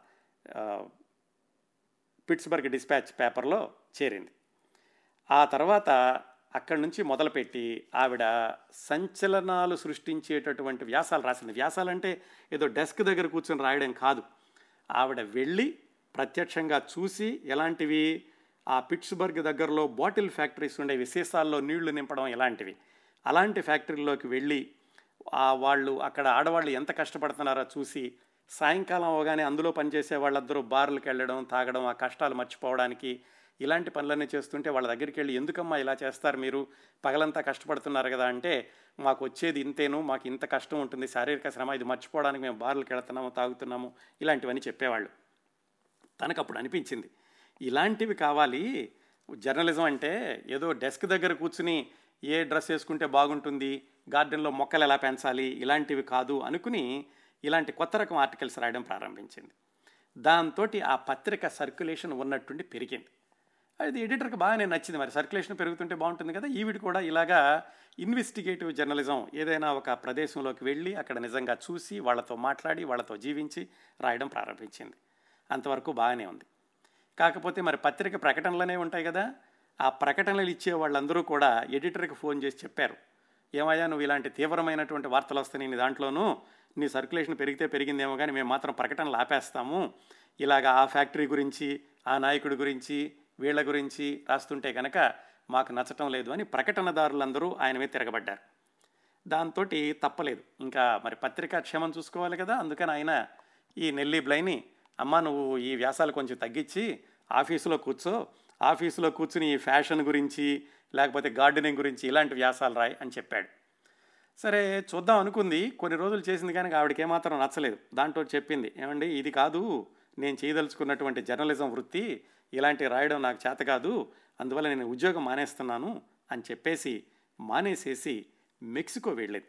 పిట్స్బర్గ్ డిస్పాచ్ పేపర్లో చేరింది. ఆ తర్వాత అక్కడి నుంచి మొదలుపెట్టి ఆవిడ సంచలనాలు సృష్టించేటటువంటి వ్యాసాలు రాసింది. వ్యాసాలంటే ఏదో డెస్క్ దగ్గర కూర్చొని రాయడం కాదు. ఆవిడ వెళ్ళి ప్రత్యక్షంగా చూసి ఎలాంటివి ఆ పిట్స్బర్గ్ దగ్గరలో బాటిల్ ఫ్యాక్టరీస్ ఉండే విశేషాల్లో నీళ్ళు నింపడం ఇలాంటివి అలాంటి ఫ్యాక్టరీలోకి వెళ్ళి వాళ్ళు అక్కడ ఆడవాళ్ళు ఎంత కష్టపడుతున్నారో చూసి సాయంకాలం అవగానే అందులో పనిచేసే వాళ్ళందరూ బార్లకు వెళ్ళడం తాగడం ఆ కష్టాలు మర్చిపోవడానికి ఇలాంటి పనులన్నీ చేస్తుంటే వాళ్ళ దగ్గరికి వెళ్ళి ఎందుకమ్మా ఇలా చేస్తారు మీరు? పగలంతా కష్టపడుతున్నారు కదా అంటే మాకు వచ్చేది ఇంతేను మాకు ఇంత కష్టం ఉంటుంది శారీరక శ్రమ ఇది మర్చిపోవడానికి మేము బార్లకు వెళుతున్నాము తాగుతున్నాము ఇలాంటివన్నీ చెప్పేవాళ్ళు. తనకు అప్పుడు అనిపించింది. ఇలాంటివి కావాలి. జర్నలిజం అంటే ఏదో డెస్క్ దగ్గర కూర్చుని ఏ డ్రెస్ వేసుకుంటే బాగుంటుంది గార్డెన్లో మొక్కలు ఎలా పెంచాలి ఇలాంటివి కాదు అనుకుని ఇలాంటి కొత్త రకం ఆర్టికల్స్ రాయడం ప్రారంభించింది. దాంతో ఆ పత్రిక సర్క్యులేషన్ ఉన్నట్టుండి పెరిగింది. అది ఎడిటర్కి బాగానే నచ్చింది. మరి సర్క్యులేషన్ పెరుగుతుంటే బాగుంటుంది కదా. ఈవిడ కూడా ఇలాగా ఇన్వెస్టిగేటివ్ జర్నలిజం ఏదైనా ఒక ప్రదేశంలోకి వెళ్ళి అక్కడ నిజంగా చూసి వాళ్ళతో మాట్లాడి వాళ్ళతో జీవించి రాయడం ప్రారంభించింది. అంతవరకు బాగానే ఉంది. కాకపోతే మరి పత్రిక ప్రకటనలనే ఉంటాయి కదా. ఆ ప్రకటనలు ఇచ్చే వాళ్ళందరూ కూడా ఎడిటర్కి ఫోన్ చేసి చెప్పారు. ఏమయ్యా నువ్వు ఇలాంటి తీవ్రమైనటువంటి వార్తలు వస్తాయి నీ దాంట్లోనూ. నీ సర్క్యులేషన్ పెరిగితే పెరిగిందేమో కానీ మేము మాత్రం ప్రకటనలు ఆపేస్తాము. ఇలాగ ఆ ఫ్యాక్టరీ గురించి ఆ నాయకుడి గురించి వీళ్ళ గురించి రాస్తుంటే కనుక మాకు నచ్చటం లేదు అని ప్రకటనదారులందరూ ఆయన మీద తిరగబడ్డారు. దాంతో తప్పలేదు. ఇంకా మరి పత్రికా క్షేమం చూసుకోవాలి కదా. అందుకని ఆయన ఈ నెల్లీ బ్లైని అమ్మ నువ్వు ఈ వ్యాసాలు కొంచెం తగ్గించి ఆఫీసులో కూర్చో. ఆఫీసులో కూర్చుని ఈ ఫ్యాషన్ గురించి లేకపోతే గార్డెనింగ్ గురించి ఇలాంటి వ్యాసాలు రాయి అని చెప్పాడు. సరే చూద్దాం అనుకుంది. కొన్ని రోజులు చేసింది కానీ ఆవిడకి ఏమాత్రం నచ్చలేదు. దాంట్లో చెప్పింది ఏమండి ఇది కాదు. నేను చేయదలుచుకున్నటువంటి జర్నలిజం వృత్తి ఇలాంటి రాయడం నాకు చేత కాదు. అందువల్ల నేను ఉద్యోగం మానేస్తున్నాను అని చెప్పేసి మానేసేసి మెక్సికో వెళ్ళింది.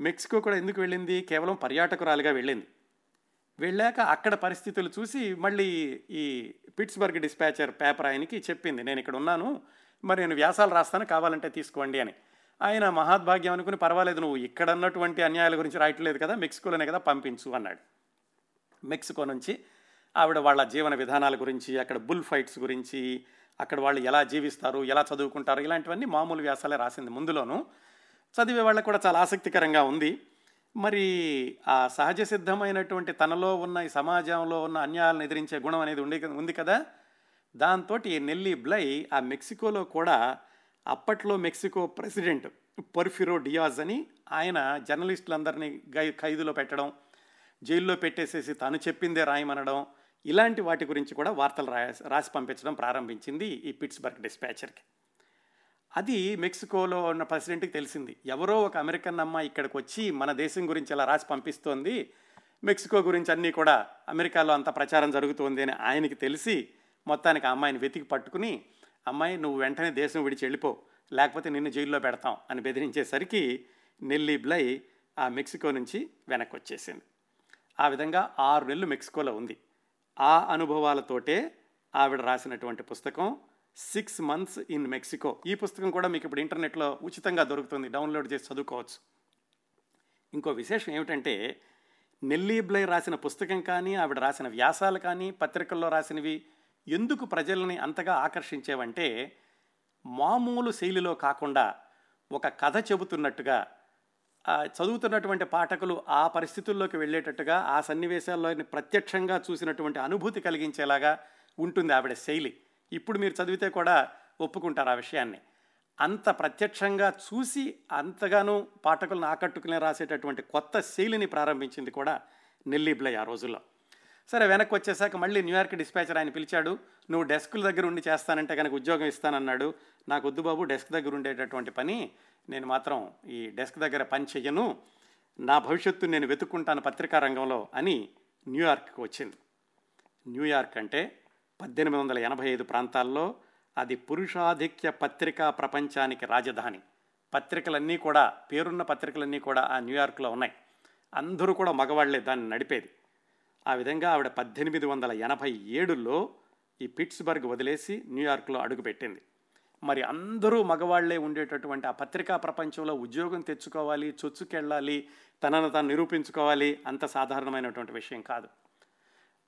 మెక్సికో కూడా ఎందుకు వెళ్ళింది? కేవలం పర్యాటకురాలుగా వెళ్ళింది. వెళ్ళాక అక్కడ పరిస్థితులు చూసి మళ్ళీ ఈ పిట్స్బర్గ్ డిస్పాచర్ పేపర్ ఆయనకి చెప్పింది నేను ఇక్కడ ఉన్నాను మరి నేను వ్యాసాలు రాస్తాను కావాలంటే తీసుకోండి అని. ఆయన మహాద్భాగ్యం అనుకుని పర్వాలేదు నువ్వు ఇక్కడ ఉన్నటువంటి అన్యాయాల గురించి రాయట్లేదు కదా మెక్సికోలోనే కదా పంపించు అన్నాడు. మెక్సికో నుంచి ఆవిడ వాళ్ళ జీవన విధానాల గురించి అక్కడ బుల్ ఫైట్స్ గురించి అక్కడ వాళ్ళు ఎలా జీవిస్తారు ఎలా చదువుకుంటారు ఇలాంటివన్నీ మామూలు వ్యాసాలే రాసింది. ముందులోను చదివే వాళ్ళకు కూడా చాలా ఆసక్తికరంగా ఉంది. మరి ఆ సహజ సిద్ధమైనటువంటి తనలో ఉన్న ఈ సమాజంలో ఉన్న అన్యాయాలను ఎదిరించే గుణం అనేది ఉండి ఉంది కదా? దాంతో నెల్లి బ్లై ఆ మెక్సికోలో కూడా అప్పట్లో మెక్సికో ప్రెసిడెంట్ పర్ఫిరో డియాజ్ అని ఆయన జర్నలిస్టులందరినీ ఖైదులో పెట్టడం జైల్లో పెట్టేసేసి తను చెప్పిందే రాయమనడం ఇలాంటి వాటి గురించి కూడా వార్తలు రాసి రాసి పంపించడం ప్రారంభించింది ఈ పిట్స్బర్గ్ డిస్పాచర్కి. అది మెక్సికోలో ఉన్న ప్రెసిడెంట్కి తెలిసింది. ఎవరో ఒక అమెరికన్ అమ్మాయి ఇక్కడికి వచ్చి మన దేశం గురించి అలా రాసి పంపిస్తోంది. మెక్సికో గురించి అన్నీ కూడా అమెరికాలో అంత ప్రచారం జరుగుతోంది అని ఆయనకి తెలిసి మొత్తానికి ఆ అమ్మాయిని వెతికి పట్టుకుని అమ్మాయి నువ్వు వెంటనే దేశం విడిచి వెళ్ళిపో. లేకపోతే నిన్ను జైల్లో పెడతాం. అని బెదిరించేసరికి నెల్లీ బ్లై ఆ మెక్సికో నుంచి వెనక్కి వచ్చేసింది ఆ విధంగా ఆరు నెలలు మెక్సికోలో ఉంది. ఆ అనుభవాలతోటే ఆవిడ రాసినటువంటి పుస్తకం సిక్స్ మంత్స్ ఇన్ మెక్సికో ఈ పుస్తకం కూడా మీకు ఇప్పుడు ఇంటర్నెట్లో ఉచితంగా దొరుకుతుంది. డౌన్లోడ్ చేసి చదువుకోవచ్చు. ఇంకో విశేషం ఏమిటంటే నెల్లీ బ్లై రాసిన పుస్తకం కానీ ఆవిడ రాసిన వ్యాసాలు కానీ పత్రికల్లో రాసినవి ఎందుకు ప్రజల్ని అంతగా ఆకర్షించేవంటే మామూలు శైలిలో కాకుండా ఒక కథ చెబుతున్నట్టుగా చదువుతున్నటువంటి పాఠకులు ఆ పరిస్థితుల్లోకి వెళ్ళేటట్టుగా ఆ సన్నివేశాల్లో ప్రత్యక్షంగా చూసినటువంటి అనుభూతి కలిగించేలాగా ఉంటుంది ఆవిడ శైలి. ఇప్పుడు మీరు చదివితే కూడా ఒప్పుకుంటారు ఆ విషయాన్ని. అంత ప్రత్యక్షంగా చూసి అంతగానూ పాఠకులను ఆకట్టుకునే రాసేటటువంటి కొత్త శైలిని ప్రారంభించింది కూడా నెల్లీ బ్లై ఆ రోజుల్లో. సరే వెనక్కి వచ్చేసాక మళ్ళీ న్యూయార్క్ డిస్పాచర్ ఆయన పిలిచాడు నువ్వు డెస్క్ల దగ్గర ఉండి చేస్తానంటే కనుక ఉద్యోగం ఇస్తానన్నాడు. నాకు వద్దు బాబు డెస్క్ దగ్గర ఉండేటటువంటి పని నేను మాత్రం ఈ డెస్క్ దగ్గర పని చెయ్యను. నా భవిష్యత్తు నేను వెతుక్కుంటాను పత్రికా రంగంలో అని న్యూయార్క్కి వచ్చింది. న్యూయార్క్ అంటే పద్దెనిమిది వందల ఎనభై ఐదు ప్రాంతాల్లో అది పురుషాధిక్య పత్రికా ప్రపంచానికి రాజధాని. పత్రికలన్నీ కూడా పేరున్న పత్రికలన్నీ కూడా ఆ న్యూయార్క్లో ఉన్నాయి. అందరూ కూడా మగవాళ్ళే దాన్ని నడిపేది. ఆ విధంగా ఆవిడ పద్దెనిమిది వందల ఎనభై ఏడులో ఈ పిట్స్బర్గ్ వదిలేసి న్యూయార్క్లో అడుగుపెట్టింది మరి అందరూ మగవాళ్ళే ఉండేటటువంటి ఆ పత్రికా ప్రపంచంలో ఉద్యోగం తెచ్చుకోవాలి చొచ్చుకెళ్ళాలి తనను తాను నిరూపించుకోవాలి అంత సాధారణమైనటువంటి విషయం కాదు.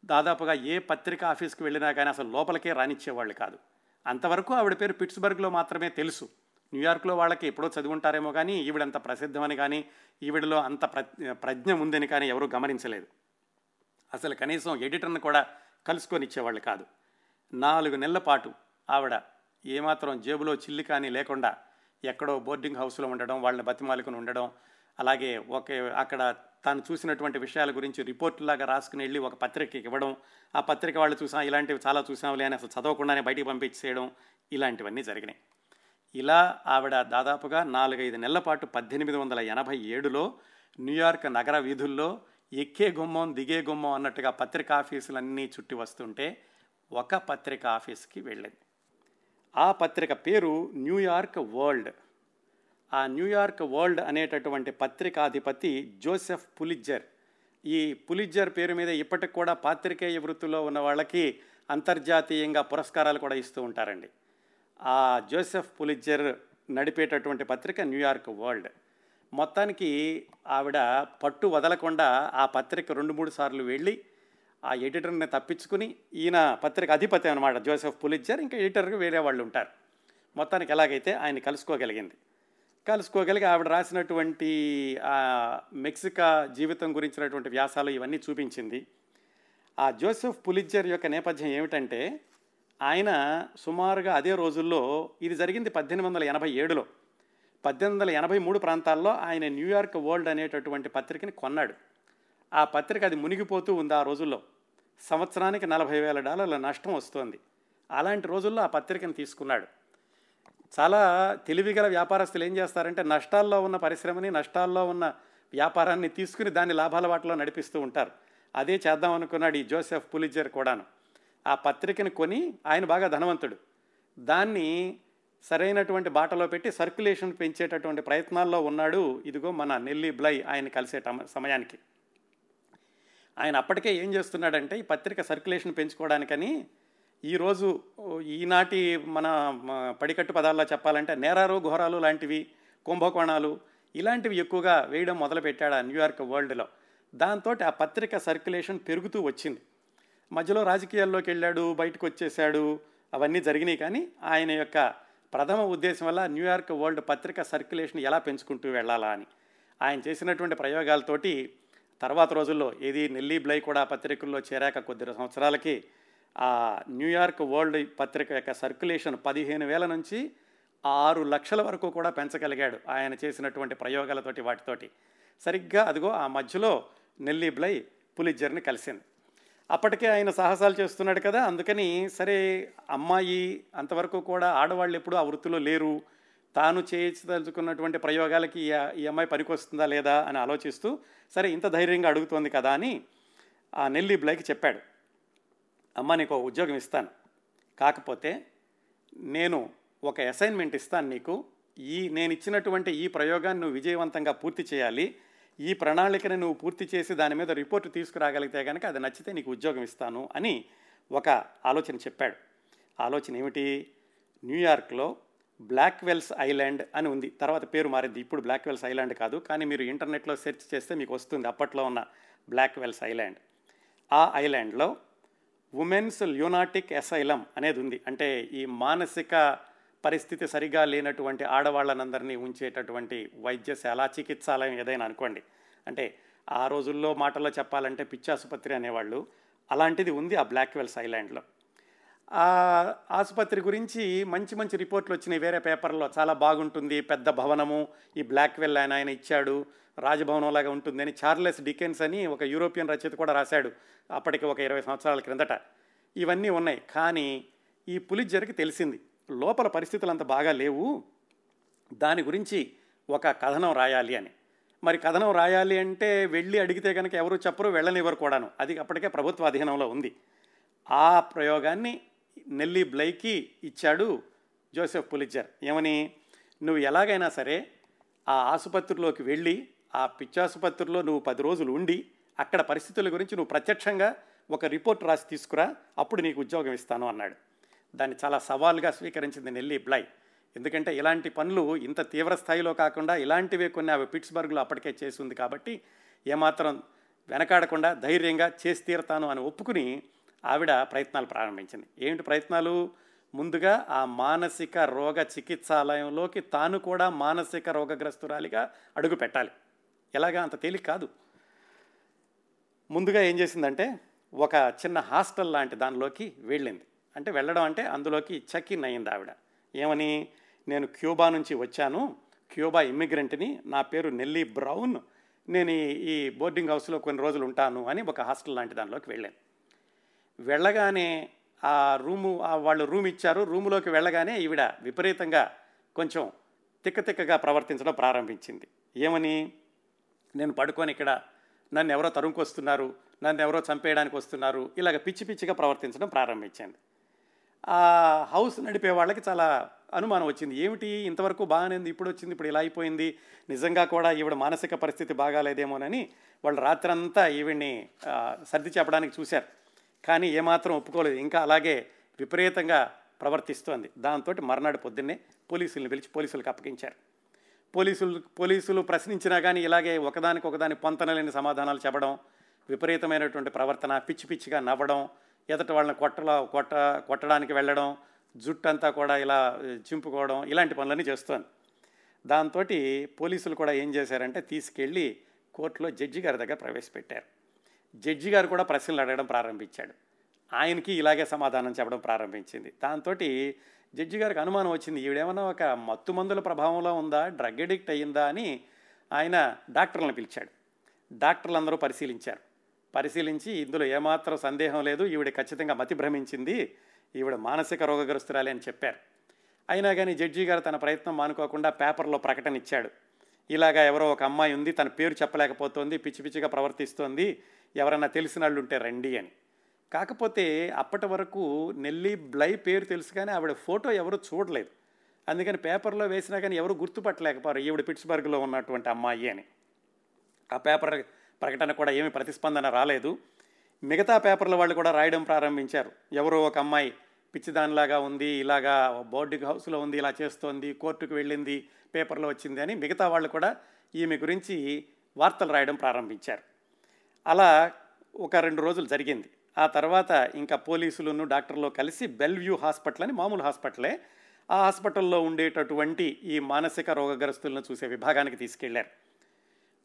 దాదాపుగా ఏ పత్రికా ఆఫీస్కి వెళ్ళినా కానీ అసలు లోపలికే రానిచ్చేవాళ్ళు కాదు. అంతవరకు ఆవిడ పేరు పిట్స్బర్గ్లో మాత్రమే తెలుసు. న్యూయార్క్లో వాళ్ళకి ఎప్పుడో చదువుంటారేమో కానీ ఈవిడంత ప్రసిద్ధమని కానీ ఈవిడలో అంత ప్ర ప్రజ్ఞ ఉందని కానీ ఎవరూ గమనించలేదు. అసలు కనీసం ఎడిటర్ని కూడా కలుసుకొని ఇచ్చేవాళ్ళు కాదు. నాలుగు నెలల పాటు ఆవిడ ఏమాత్రం జేబులో చిల్లి కానీ లేకుండా ఎక్కడో బోర్డింగ్ హౌస్లో ఉండడం వాళ్ళని బతిమాలుకుని ఉండడం అలాగే ఒకే అక్కడ తాను చూసినటువంటి విషయాల గురించి రిపోర్ట్లాగా రాసుకుని వెళ్ళి ఒక పత్రికకి ఇవ్వడం ఆ పత్రిక వాళ్ళు చూసాం ఇలాంటివి చాలా చూసాంలే అని అసలు చదవకుండానే బయటికి పంపించేయడం ఇలాంటివన్నీ జరిగినాయి. ఇలా ఆవిడ దాదాపుగా నాలుగైదు నెలల పాటు పద్దెనిమిది వందల ఎనభై ఏడులో న్యూయార్క్ నగర వీధుల్లో ఎక్కే గుమ్మం దిగే గుమ్మం అన్నట్టుగా పత్రికా ఆఫీసులన్నీ చుట్టి వస్తుంటే ఒక పత్రిక ఆఫీస్కి వెళ్ళింది. ఆ పత్రిక పేరు న్యూయార్క్ వరల్డ్. ఆ న్యూయార్క్ వరల్డ్ అనేటటువంటి పత్రికాధిపతి జోసెఫ్ పులిజ్జర్. ఈ పులిజ్జర్ పేరు మీద ఇప్పటికి కూడా పాత్రికేయ వృత్తిలో ఉన్న వాళ్ళకి అంతర్జాతీయంగా పురస్కారాలు కూడా ఇస్తూ ఉంటారండి. ఆ జోసెఫ్ పులిజ్జర్ నడిపేటటువంటి పత్రిక న్యూయార్క్ వరల్డ్. మొత్తానికి ఆవిడ పట్టు వదలకుండా ఆ పత్రిక రెండు మూడు సార్లు వెళ్ళి ఆ ఎడిటర్ని తప్పించుకుని ఈయన పత్రిక అధిపతి అనమాట జోసెఫ్ పులిజ్జర్. ఇంకా ఎడిటర్కి వేరే వాళ్ళు ఉంటారు. మొత్తానికి ఎలాగైతే ఆయన కలుసుకోగలిగింది. కలుసుకోగలిగి ఆవిడ రాసినటువంటి మెక్సికా జీవితం గురించినటువంటి వ్యాసాలు ఇవన్నీ చూపించింది. ఆ జోసెఫ్ పులిజ్జర్ యొక్క నేపథ్యం ఏమిటంటే ఆయన సుమారుగా అదే రోజుల్లో ఇది జరిగింది పద్దెనిమిది వందల ఎనభై ఏడులో. పద్దెనిమిది వందల ఎనభై మూడు ప్రాంతాల్లో ఆయన న్యూయార్క్ వరల్డ్ అనేటటువంటి పత్రికని కొన్నాడు. ఆ పత్రిక అది మునిగిపోతూ ఉంది ఆ రోజుల్లో. సంవత్సరానికి నలభై వేల డాలర్ల నష్టం వస్తోంది. అలాంటి రోజుల్లో ఆ పత్రికను తీసుకున్నాడు. చాలా తెలివిగల వ్యాపారస్తులు ఏం చేస్తారంటే నష్టాల్లో ఉన్న పరిశ్రమని నష్టాల్లో ఉన్న వ్యాపారాన్ని తీసుకుని దాన్ని లాభాల వాటిలో నడిపిస్తూ ఉంటారు. అదే చేద్దాం అనుకున్నాడు ఈ జోసెఫ్ పులిజర్ కూడాను. ఆ పత్రికను కొని ఆయన బాగా ధనవంతుడు. దాన్ని సరైనటువంటి బాటలో పెట్టి సర్క్యులేషన్ పెంచేటటువంటి ప్రయత్నాల్లో ఉన్నాడు. ఇదిగో మన నెల్లి బ్లై ఆయన కలిసే సమయానికి. ఆయన అప్పటికే ఏం చేస్తున్నాడంటే ఈ పత్రిక సర్క్యులేషన్ పెంచుకోవడానికని ఈరోజు ఈనాటి మన పడికట్టు పదాల్లో చెప్పాలంటే నేరాలు ఘోరాలు లాంటివి కుంభకోణాలు ఇలాంటివి ఎక్కువగా వేయడం మొదలుపెట్టాడు ఆ న్యూయార్క్ వరల్డ్లో. దాంతో ఆ పత్రిక సర్క్యులేషన్ పెరుగుతూ వచ్చింది. మధ్యలో రాజకీయాల్లోకి వెళ్ళాడు బయటకు వచ్చేసాడు అవన్నీ జరిగినాయి కానీ ఆయన యొక్క ప్రథమ ఉద్దేశం వల్ల న్యూయార్క్ వరల్డ్ పత్రిక సర్క్యులేషన్ ఎలా పెంచుకుంటూ వెళ్ళాలా అని. ఆయన చేసినటువంటి ప్రయోగాలతోటి తర్వాత రోజుల్లో ఏది నెల్లీ బ్లై కూడా పత్రికల్లో చేరాక కొద్ది సంవత్సరాలకి ఆ న్యూయార్క్ వరల్డ్ పత్రిక యొక్క సర్క్యులేషన్ పదిహేను వేల నుంచి ఆరు లక్షల వరకు కూడా పెంచగలిగాడు ఆయన చేసినటువంటి ప్రయోగాలతోటి వాటితోటి. సరిగ్గా అదిగో ఆ మధ్యలో నెల్లీ బ్లై పులిజర్ని కలిసింది. అప్పటికే ఆయన సాహసాలు చేస్తున్నాడు కదా అందుకని సరే అమ్మాయి అంతవరకు కూడా ఆడవాళ్ళు ఎప్పుడూ ఆ వృత్తిలో లేరు. తాను చేయించదలుచుకున్నటువంటి ప్రయోగాలకి ఈ అమ్మాయి పనికొస్తుందా లేదా అని ఆలోచిస్తూ సరే ఇంత ధైర్యంగా అడుగుతోంది కదా అని ఆ నెల్లి బ్లైకి చెప్పాడు. అమ్మ నీకు ఉద్యోగం ఇస్తాను. కాకపోతే నేను ఒక అసైన్మెంట్ ఇస్తాను నీకు. ఈ నేను ఇచ్చినటువంటి ఈ ప్రయోగాన్ని నువ్వు విజయవంతంగా పూర్తి చేయాలి. ఈ ప్రణాళికని నువ్వు పూర్తి చేసి దాని మీద రిపోర్ట్ తీసుకురాగలిగితే కనుక అది నచ్చితే నీకు ఉద్యోగం ఇస్తాను అని ఒక ఆలోచన చెప్పాడు. ఆలోచన ఏమిటి? న్యూయార్క్లో బ్లాక్ వెల్స్ ఐలాండ్ అని ఉంది. తర్వాత పేరు మారింది. ఇప్పుడు బ్లాక్ వెల్స్ ఐలాండ్ కాదు. కానీ మీరు ఇంటర్నెట్లో సెర్చ్ చేస్తే మీకు వస్తుంది అప్పట్లో ఉన్న బ్లాక్ వెల్స్ ఐలాండ్. ఆ ఐలాండ్లో ఉమెన్స్ ల్యూనాటిక్ ఎసైలం అనేది ఉంది. అంటే ఈ మానసిక పరిస్థితి సరిగా లేనటువంటి ఆడవాళ్ళనందరినీ ఉంచేటటువంటి వైద్యశాల చికిత్సాలయం ఏదైనా అనుకోండి. అంటే ఆ రోజుల్లో మాటల్లో చెప్పాలంటే పిచ్చాసుపత్రి అనేవాళ్ళు. అలాంటిది ఉంది ఆ బ్లాక్ వెల్స్ ఐలాండ్లో ఆ ఆసుపత్రి గురించి మంచి మంచి రిపోర్ట్లు వచ్చినాయి వేరే పేపర్లో. చాలా బాగుంటుంది. పెద్ద భవనము ఈ బ్లాక్వెల్ ఆయన ఆయన ఇచ్చాడు. రాజభవనం లాగా ఉంటుందని చార్లెస్ డికెన్స్ అని ఒక యూరోపియన్ రచయిత కూడా రాశాడు అప్పటికి ఒక ఇరవై సంవత్సరాల క్రిందట. ఇవన్నీ ఉన్నాయి. కానీ ఈ పులిజ్జర్కి తెలిసింది. లోపల పరిస్థితులు అంత బాగా లేవు. దాని గురించి ఒక కథనం రాయాలి అని. మరి కథనం రాయాలి అంటే వెళ్ళి అడిగితే కనుక ఎవరు చెప్పరు వెళ్ళనివ్వరు కూడాను. అది అప్పటికే ప్రభుత్వ అధీనంలో ఉంది. ఆ ప్రయోగాన్ని నెల్లి బ్లైకి ఇచ్చాడు జోసెఫ్ పులిచర్. ఏమని? నువ్వు ఎలాగైనా సరే ఆ ఆసుపత్రిలోకి వెళ్ళి ఆ పిచ్చాసుపత్రిలో నువ్వు పది రోజులు ఉండి అక్కడ పరిస్థితుల గురించి నువ్వు ప్రత్యక్షంగా ఒక రిపోర్ట్ రాసి తీసుకురా అప్పుడు నీకు ఉద్యోగం ఇస్తాను అన్నాడు. దాన్ని చాలా సవాల్గా స్వీకరించింది నెల్లి బ్లై. ఎందుకంటే ఇలాంటి పనులు ఇంత తీవ్ర స్థాయిలో కాకుండా ఇలాంటివే కొన్ని అవి పిట్స్బర్గ్లో అప్పటికే చేసి ఉంది కాబట్టి ఏమాత్రం వెనకాడకుండా ధైర్యంగా చేసి తీరతాను అని ఒప్పుకుని ఆవిడ ప్రయత్నాలు ప్రారంభించింది. ఏంటి ప్రయత్నాలు? ముందుగా ఆ మానసిక రోగ చికిత్సాలయంలోకి తాను కూడా మానసిక రోగగ్రస్తురాలిగా అడుగు పెట్టాలి. ఎలాగా? అంత తేలిక కాదు. ముందుగా ఏం చేసిందంటే ఒక చిన్న హాస్టల్ లాంటి దానిలోకి వెళ్ళింది. అంటే వెళ్ళడం అంటే అందులోకి చెక్ ఇన్ అయింది ఆవిడ. ఏమని? నేను క్యూబా నుంచి వచ్చాను. క్యూబా ఇమ్మిగ్రెంట్ని నా పేరు నెల్లీ బ్రౌన్. నేను ఈ- ఈ బోర్డింగ్ హౌస్లో కొన్ని రోజులు ఉంటాను అని ఒక హాస్టల్ లాంటి దానిలోకి వెళ్ళాను. వెళ్ళగానే ఆ రూము ఆ వాళ్ళు రూమ్ ఇచ్చారు. రూములోకి వెళ్ళగానే ఈవిడ విపరీతంగా కొంచెం తిక్కతిక్కగా ప్రవర్తించడం ప్రారంభించింది. ఏమని? నేను పడుకొని ఇక్కడ నన్ను ఎవరో తరుముకొస్తున్నారు నన్ను ఎవరో చంపేయడానికి వస్తున్నారు ఇలాగ పిచ్చి పిచ్చిగా ప్రవర్తించడం ప్రారంభించింది. ఆ హౌస్ నడిపే వాళ్ళకి చాలా అనుమానం వచ్చింది. ఏమిటి? ఇంతవరకు బాగానే ఉంది ఇప్పుడు వచ్చింది ఇప్పుడు ఇలా అయిపోయింది నిజంగా కూడా ఈవిడ మానసిక పరిస్థితి బాగాలేదేమోనని వాళ్ళు రాత్రంతా ఈవిడ్ని సర్ది చెప్పడానికి చూశారు. కానీ ఏమాత్రం ఒప్పుకోలేదు. ఇంకా అలాగే విపరీతంగా ప్రవర్తిస్తోంది. దాంతో మర్నాడు పొద్దున్నే పోలీసుల్ని పిలిచి పోలీసులకు అప్పగించారు. పోలీసులు పోలీసులు ప్రశ్నించినా కానీ ఇలాగే ఒకదానికి ఒకదాని పొంతనలేని సమాధానాలు చెప్పడం విపరీతమైనటువంటి ప్రవర్తన పిచ్చి పిచ్చిగా నవ్వడం ఎదట వాళ్ళని కొట్టలో కొట్ట కొట్టడానికి వెళ్ళడం జుట్టు అంతా కూడా ఇలా చింపుకోవడం ఇలాంటి పనులన్నీ చేస్తోంది. దాంతో పోలీసులు కూడా ఏం చేశారంటే తీసుకెళ్ళి కోర్టులో జడ్జి గారి దగ్గర ప్రవేశపెట్టారు. జడ్జి గారు కూడా ప్రశ్నలు అడగడం ప్రారంభించాడు. ఆయనకి ఇలాగే సమాధానం చెప్పడం ప్రారంభించింది. దాంతో జడ్జి గారికి అనుమానం వచ్చింది ఈవిడేమన్నా ఒక మత్తు మందుల ప్రభావంలో ఉందా డ్రగ్ ఎడిక్ట్ అయ్యిందా? అని ఆయన డాక్టర్లను పిలిచాడు. డాక్టర్లు అందరూ పరిశీలించారు. పరిశీలించి ఇందులో ఏమాత్రం సందేహం లేదు ఈవిడ ఖచ్చితంగా మతి భ్రమించింది ఈవిడ మానసిక రోగగ్రస్తురాలి అని చెప్పారు. అయినా కానీ జడ్జి గారు తన ప్రయత్నం మానుకోకుండా పేపర్లో ప్రకటన ఇచ్చాడు. ఇలాగా ఎవరో ఒక అమ్మాయి ఉంది తన పేరు చెప్పలేకపోతోంది పిచ్చి పిచ్చిగా ప్రవర్తిస్తోంది ఎవరన్నా తెలిసిన వాళ్ళు ఉంటే రండి అని. కాకపోతే అప్పటి వరకు నెల్లి బ్లై పేరు తెలుసు కానీ ఆవిడ ఫోటో ఎవరు చూడలేదు. అందుకని పేపర్లో వేసినా కానీ ఎవరు గుర్తుపట్టలేకపోయారు ఈవిడ పిట్స్బర్గ్లో ఉన్నటువంటి అమ్మాయి అని. ఆ పేపర్ ప్రకటన కూడా ఏమి ప్రతిస్పందన రాలేదు. మిగతా పేపర్ల వాళ్ళు కూడా రాయడం ప్రారంభించారు. ఎవరో ఒక అమ్మాయి పిచ్చిదానిలాగా ఉంది ఇలాగా బోర్డింగ్ హౌస్లో ఉంది ఇలా చేస్తోంది కోర్టుకు వెళ్ళింది పేపర్లో వచ్చింది అని మిగతా వాళ్ళు కూడా ఈమె గురించి వార్తలు రాయడం ప్రారంభించారు. అలా ఒక రెండు రోజులు జరిగింది. ఆ తర్వాత ఇంకా పోలీసులను డాక్టర్లు కలిసి బెల్వ్యూ హాస్పిటల్ అని మామూలు హాస్పిటలే ఆ హాస్పిటల్లో ఉండేటటువంటి ఈ మానసిక రోగగ్రస్తులను చూసే విభాగానికి తీసుకెళ్ళారు.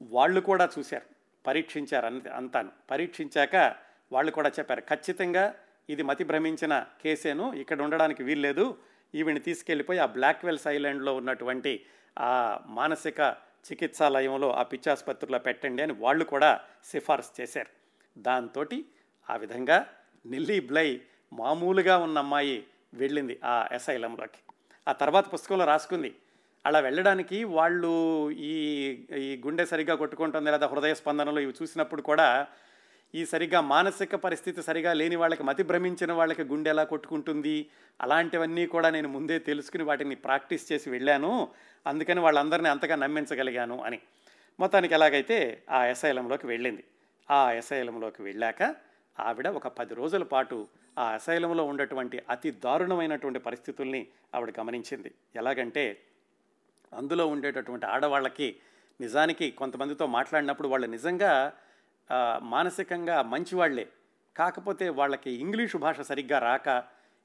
వాళ్ళు కూడా చూశారు పరీక్షించారు అంత అంతాను. పరీక్షించాక వాళ్ళు కూడా చెప్పారు ఖచ్చితంగా ఇది మతి భ్రమించిన కేసేను ఇక్కడ ఉండడానికి వీల్లేదు. ఈవిని తీసుకెళ్ళిపోయి ఆ బ్లాక్వెల్స్ ఐలాండ్లో ఉన్నటువంటి ఆ మానసిక చికిత్సాలయంలో ఆ పిచ్చాసుపత్రిలో పెట్టండి అని వాళ్ళు కూడా సిఫార్సు చేశారు. దాంతో ఆ విధంగా నెల్లీ బ్లై మామూలుగా ఉన్న అమ్మాయి వెళ్ళింది ఆ ఎస్ఐలంలోకి. ఆ తర్వాత పుస్తకంలో రాసుకుంది. అలా వెళ్ళడానికి వాళ్ళు ఈ ఈ గుండె సరిగ్గా కొట్టుకుంటుంది లేదా హృదయ స్పందనలు ఇవి చూసినప్పుడు కూడా ఈ సరిగా మానసిక పరిస్థితి సరిగా లేని వాళ్ళకి మతి భ్రమించిన వాళ్ళకి గుండె ఎలా కొట్టుకుంటుంది? అలాంటివన్నీ కూడా నేను ముందే తెలుసుకుని వాటిని ప్రాక్టీస్ చేసి వెళ్ళాను. అందుకని వాళ్ళందరినీ అంతగా నమ్మించగలిగాను అని. మొత్తానికి ఎలాగైతే ఆ ఎస్ఐలంలోకి వెళ్ళింది. ఆ ఎస్ఐలంలోకి వెళ్ళాక ఆవిడ ఒక పది రోజుల పాటు ఆ అసైలంలో ఉన్నటువంటి అతి దారుణమైనటువంటి పరిస్థితుల్ని ఆవిడ గమనించింది. ఎలాగంటే అందులో ఉండేటటువంటి ఆడవాళ్ళకి నిజానికి కొంతమందితో మాట్లాడినప్పుడు వాళ్ళు నిజంగా మానసికంగా మంచివాళ్ళే. కాకపోతే వాళ్ళకి ఇంగ్లీషు భాష సరిగ్గా రాక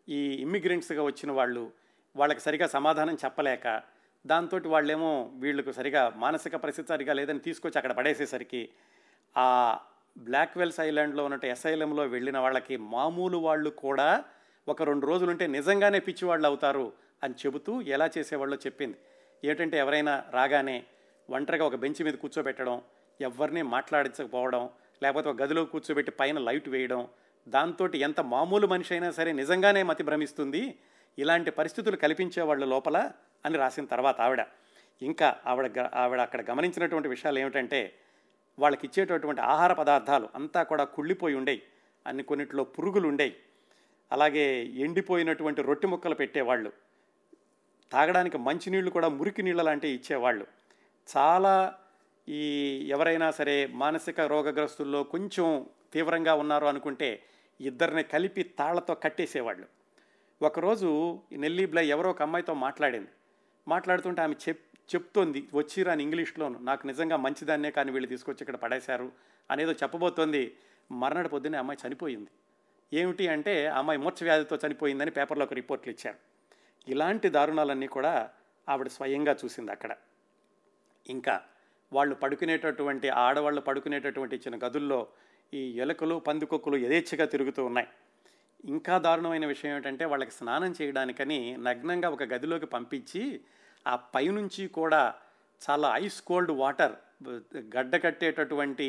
ఈ ఇమ్మిగ్రెంట్స్గా వచ్చిన వాళ్ళు వాళ్ళకి సరిగా సమాధానం చెప్పలేక దాంతో వాళ్ళేమో వీళ్ళకు సరిగా మానసిక పరిస్థితి సరిగా లేదని తీసుకొచ్చి అక్కడ పడేసేసరికి ఆ బ్లాక్వెల్స్ ఐలాండ్లో ఉన్నట్టు ఎస్ఐలంలో వెళ్ళిన వాళ్ళకి మామూలు వాళ్ళు కూడా ఒక రెండు రోజులుంటే నిజంగానే పిచ్చివాళ్ళు అవుతారు అని చెబుతూ ఎలా చేసేవాళ్ళో చెప్పింది. ఏంటంటే ఎవరైనా రాగానే ఒంటరిగా ఒక బెంచ్ మీద కూర్చోబెట్టడం ఎవరిని మాట్లాడించకపోవడం లేకపోతే ఒక గదిలో కూర్చోబెట్టి పైన లైట్ వేయడం దాంతో ఎంత మామూలు మనిషి అయినా సరే నిజంగానే మతి భ్రమిస్తుంది ఇలాంటి పరిస్థితులు కల్పించేవాళ్ళు లోపల అని రాసిన తర్వాత ఆవిడ. ఇంకా ఆవిడ గ- ఆవిడ అక్కడ గమనించినటువంటి విషయాలు ఏమిటంటే వాళ్ళకి ఇచ్చేటటువంటి ఆహార పదార్థాలు అంతా కూడా కుళ్ళిపోయి ఉండేవి అన్ని కొన్నిట్లో పురుగులు ఉండేవి అలాగే ఎండిపోయినటువంటి రొట్టె ముక్కలు పెట్టేవాళ్ళు. తాగడానికి మంచినీళ్ళు కూడా మురికి నీళ్ళ లాంటివి ఇచ్చేవాళ్ళు. చాలా ఈ ఎవరైనా సరే మానసిక రోగగ్రస్తుల్లో కొంచెం తీవ్రంగా ఉన్నారు అనుకుంటే ఇద్దరిని కలిపి తాళ్ళతో కట్టేసేవాళ్ళు. ఒకరోజు ఈ ఎవరో ఒక అమ్మాయితో మాట్లాడింది. మాట్లాడుతుంటే ఆమె చెప్ చెప్తోంది వచ్చిరాని ఇంగ్లీష్లోను నాకు నిజంగా మంచిదాన్నే కానీ వీళ్ళు తీసుకొచ్చి ఇక్కడ పడేశారు అనేదో చెప్పబోతోంది. మర్నాడు పొద్దున్నే అమ్మాయి చనిపోయింది. ఏమిటి అంటే అమ్మాయి మూర్ఛ వ్యాధితో చనిపోయిందని పేపర్లో ఒక రిపోర్ట్లు ఇచ్చారు. ఇలాంటి దారుణాలన్నీ కూడా ఆవిడ స్వయంగా చూసింది అక్కడ. ఇంకా వాళ్ళు పడుకునేటటువంటి ఆడవాళ్ళు పడుకునేటటువంటి చిన్న గదుల్లో ఈ ఎలుకలు పందికొక్కులు యథేచ్ఛగా తిరుగుతూ ఉన్నాయి. ఇంకా దారుణమైన విషయం ఏంటంటే వాళ్ళకి స్నానం చేయడానికని నగ్నంగా ఒక గదిలోకి పంపించి ఆ పైనుంచి కూడా చాలా ఐస్ కోల్డ్ వాటర్ గడ్డ కట్టేటటువంటి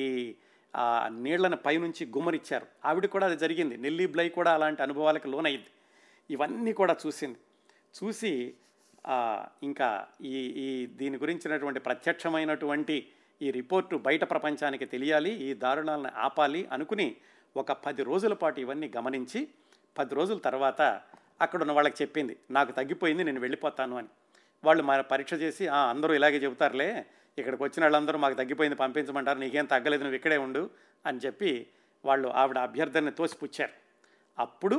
ఆ నీళ్ళను పైనుంచి గుమ్మరిచ్చారు. ఆవిడ కూడా అది జరిగింది. నెల్లీ బ్లై కూడా అలాంటి అనుభవాలకు లోనైంది. ఇవన్నీ కూడా చూసింది. చూసి ఇంకా ఈ ఈ దీని గురించినటువంటి ప్రత్యక్షమైనటువంటి ఈ రిపోర్టు బయట ప్రపంచానికి తెలియాలి ఈ దారుణాలను ఆపాలి అనుకుని ఒక పది రోజుల పాటు ఇవన్నీ గమనించి పది రోజుల తర్వాత అక్కడ ఉన్న వాళ్ళకి చెప్పింది నాకు తగ్గిపోయింది నేను వెళ్ళిపోతాను అని. వాళ్ళు మన పరీక్ష చేసి "ఆ, అందరూ ఇలాగే చెబుతారులే ఇక్కడికి వచ్చిన వాళ్ళందరూ మాకు తగ్గిపోయింది పంపించమంటారు నీకేం తగ్గలేదు నువ్వు ఇక్కడే ఉండు అని చెప్పి వాళ్ళు ఆవిడ అభ్యర్థనని తోసిపుచ్చారు. అప్పుడు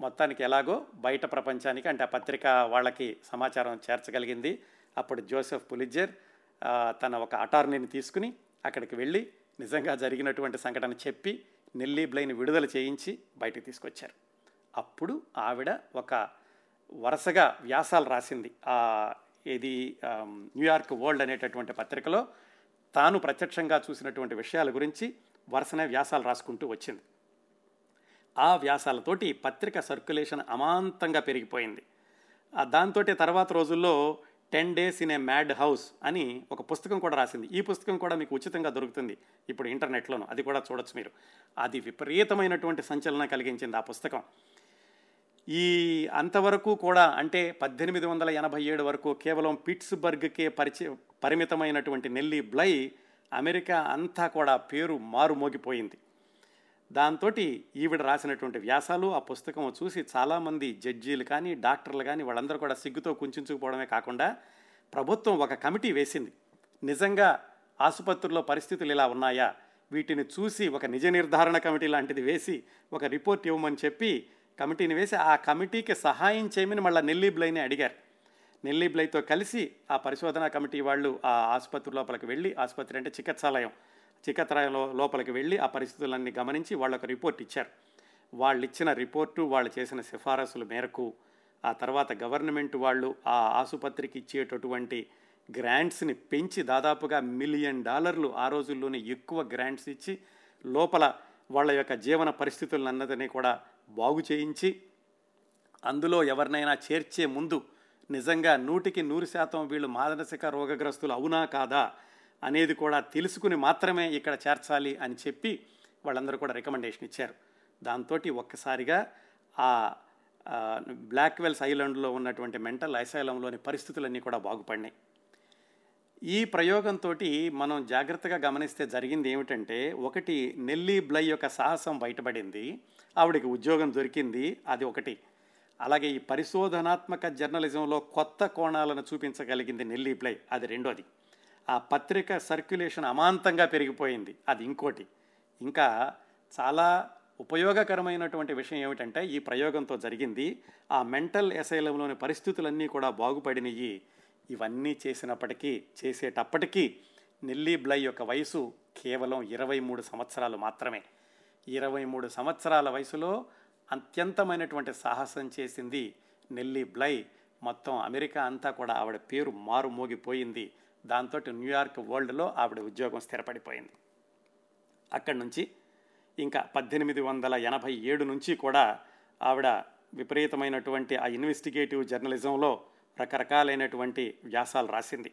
మొత్తానికి ఎలాగో బయట ప్రపంచానికి అంటే ఆ పత్రిక వాళ్ళకి సమాచారం చేర్చగలిగింది. అప్పుడు జోసెఫ్ పులిజర్ తన ఒక అటార్నీని తీసుకుని అక్కడికి వెళ్ళి నిజంగా జరిగినటువంటి సంఘటన చెప్పి నెల్లీ బ్లైని విడుదల చేయించి బయటకు తీసుకొచ్చారు. అప్పుడు ఆవిడ ఒక వరుసగా వ్యాసాలు రాసింది. ఇది న్యూయార్క్ వరల్డ్ అనేటటువంటి పత్రికలో తాను ప్రత్యక్షంగా చూసినటువంటి విషయాల గురించి వరుసనే వ్యాసాలు రాసుకుంటూ వచ్చింది. ఆ వ్యాసాలతోటి పత్రిక సర్క్యులేషన్ అమాంతంగా పెరిగిపోయింది. దాంతో తర్వాత రోజుల్లో ten days in a mad house అని ఒక పుస్తకం కూడా రాసింది. ఈ పుస్తకం కూడా మీకు ఉచితంగా దొరుకుతుంది ఇప్పుడు ఇంటర్నెట్లోను. అది కూడా చూడొచ్చు మీరు. అది విపరీతమైనటువంటి సంచలనం కలిగించింది ఆ పుస్తకం. ఈ అంతవరకు కూడా అంటే పద్దెనిమిది వందల ఎనభై ఏడు వరకు కేవలం పిట్స్బర్గ్కే పరిచయ పరిమితమైనటువంటి నెల్లీ బ్లై అమెరికా అంతా కూడా పేరు మారుమోగిపోయింది. దాంతో ఈవిడ రాసినటువంటి వ్యాసాలు ఆ పుస్తకం చూసి చాలామంది జడ్జీలు కానీ డాక్టర్లు కానీ వాళ్ళందరూ కూడా సిగ్గుతో కుంచుకుపోవడమే కాకుండా ప్రభుత్వం ఒక కమిటీ వేసింది. నిజంగా ఆసుపత్రుల్లో పరిస్థితులు ఇలా ఉన్నాయా? వీటిని చూసి ఒక నిజ నిర్ధారణ కమిటీ లాంటిది వేసి ఒక రిపోర్ట్ ఇవ్వమని చెప్పి కమిటీని వేసి ఆ కమిటీకి సహాయం చేయమని మళ్ళీ నెల్లీ బ్లైని అడిగారు. నెల్లీ బ్లైతో కలిసి ఆ పరిశోధనా కమిటీ వాళ్ళు ఆ ఆసుపత్రి లోపలికి వెళ్ళి ఆసుపత్రి అంటే చికిత్సాలయం చికిత్సాలయం లోపలికి వెళ్ళి ఆ పరిస్థితులన్నీ గమనించి వాళ్ళు రిపోర్ట్ ఇచ్చారు. వాళ్ళు ఇచ్చిన రిపోర్టు వాళ్ళు చేసిన సిఫారసుల మేరకు ఆ తర్వాత గవర్నమెంట్ వాళ్ళు ఆ ఆసుపత్రికి ఇచ్చేటటువంటి గ్రాంట్స్ని పెంచి దాదాపుగా మిలియన్ డాలర్లు ఆ రోజుల్లోనే ఎక్కువ గ్రాంట్స్ ఇచ్చి లోపల వాళ్ళ యొక్క జీవన పరిస్థితులన్నదని కూడా బాగు చేయించి అందులో ఎవరినైనా చేర్చే ముందు నిజంగా నూటికి నూరు శాతం వీళ్ళు మానసిక రోగగ్రస్తులు అవునా కాదా అనేది కూడా తెలుసుకుని మాత్రమే ఇక్కడ చేర్చాలి అని చెప్పి వాళ్ళందరూ కూడా రికమెండేషన్ ఇచ్చారు. దాంతో ఒక్కసారిగా ఆ బ్లాక్వెల్స్ ఐలాండ్లో ఉన్నటువంటి మెంటల్ ఐసైలంలోని పరిస్థితులన్నీ కూడా బాగుపడినాయి. ఈ ప్రయోగంతో మనం జాగ్రత్తగా గమనిస్తే జరిగింది ఏమిటంటే ఒకటి నెల్లీ బ్లై యొక్క సాహసం బయటపడింది ఆవిడకి ఉద్యోగం దొరికింది అది ఒకటి. అలాగే ఈ పరిశోధనాత్మక జర్నలిజంలో కొత్త కోణాలను చూపించగలిగింది నెల్లీ బ్లై అది రెండోది. ఆ పత్రిక సర్క్యులేషన్ అమాంతంగా పెరిగిపోయింది. అది ఇంకోటి. ఇంకా చాలా ఉపయోగకరమైనటువంటి విషయం ఏమిటంటే ఈ ప్రయోగంతో జరిగింది. ఆ మెంటల్ ఎసైలంలోని పరిస్థితులన్నీ కూడా బాగుపడినవి ఇవన్నీ చేసినప్పటికీ చేసేటప్పటికీ నెల్లీ బ్లై యొక్క వయసు కేవలం ఇరవై మూడు సంవత్సరాలు మాత్రమే. ఇరవై మూడు సంవత్సరాల వయసులో అత్యంతమైనటువంటి సాహసం చేసింది నెల్లీ బ్లై. మొత్తం అమెరికా అంతా కూడా ఆవిడ పేరు మారుమోగిపోయింది. దాంతో న్యూయార్క్ వరల్డ్లో ఆవిడ ఉద్యోగం స్థిరపడిపోయింది. అక్కడి నుంచి ఇంకా పద్దెనిమిది వందల ఎనభై ఏడు నుంచి కూడా ఆవిడ విపరీతమైనటువంటి ఆ ఇన్వెస్టిగేటివ్ జర్నలిజంలో రకరకాలైనటువంటి వ్యాసాలు రాసింది.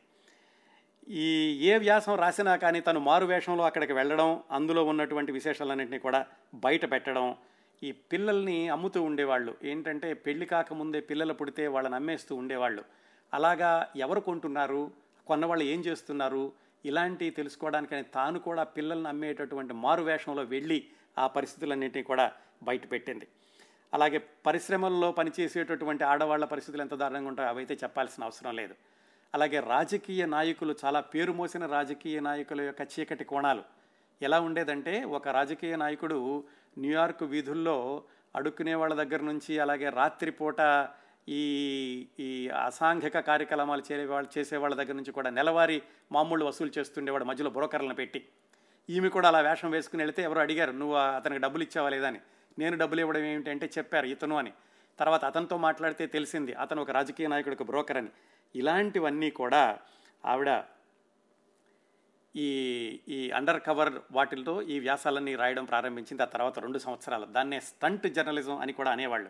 ఈ ఏ వ్యాసం రాసినా కానీ తను మారు వేషంలో అక్కడికి వెళ్ళడం అందులో ఉన్నటువంటి విశేషాలన్నింటినీ కూడా బయట పెట్టడం ఈ పిల్లల్ని అమ్ముతూ ఉండేవాళ్ళు. ఏంటంటే పెళ్ళి కాకముందే పిల్లలు పుడితే వాళ్ళని అమ్మేస్తూ ఉండేవాళ్ళు. అలాగా ఎవరు కొంటున్నారు? కొన్నవాళ్ళు ఏం చేస్తున్నారు? ఇలాంటివి తెలుసుకోవడానికని తాను కూడా పిల్లల్ని అమ్మేటటువంటి మారు వేషంలో వెళ్ళి ఆ పరిస్థితులన్నింటినీ కూడా బయటపెట్టింది అలాగే పరిశ్రమల్లో పనిచేసేటటువంటి ఆడవాళ్ళ పరిస్థితులు ఎంత దారుణంగా ఉంటాయో అవైతే చెప్పాల్సిన అవసరం లేదు. అలాగే రాజకీయ నాయకులు చాలా పేరు మోసిన రాజకీయ నాయకుల యొక్క చీకటి కోణాలు ఎలా ఉండేదంటే ఒక రాజకీయ నాయకుడు న్యూయార్క్ వీధుల్లో అడుక్కునే వాళ్ళ దగ్గర నుంచి అలాగే రాత్రిపూట ఈ ఈ అసాంఘిక కార్యక్రమాలు చేసేవాళ్ళు చేసేవాళ్ళ దగ్గర నుంచి కూడా నెలవారీ మామూలు వసూలు చేస్తుండేవాడు మధ్యలో బ్రోకర్లను పెట్టి. ఈమె కూడా అలా వేషం వేసుకుని వెళితే ఎవరు అడిగారు నువ్వు అతనికి డబ్బులు ఇచ్చావా లేదా? అని. నేను డబ్బులు ఇవ్వడం ఏమిటంటే చెప్పారు ఇతను అని. తర్వాత అతనితో మాట్లాడితే తెలిసింది అతను ఒక రాజకీయ నాయకుడికి బ్రోకర్ అని. ఇలాంటివన్నీ కూడా ఆవిడ ఈ ఈ అండర్ కవర్ వాటిల్లో ఈ వ్యాసాలన్నీ రాయడం ప్రారంభించింది. ఆ తర్వాత రెండు సంవత్సరాలు. దాన్నే స్టంట్ జర్నలిజం అని కూడా అనేవాళ్ళు.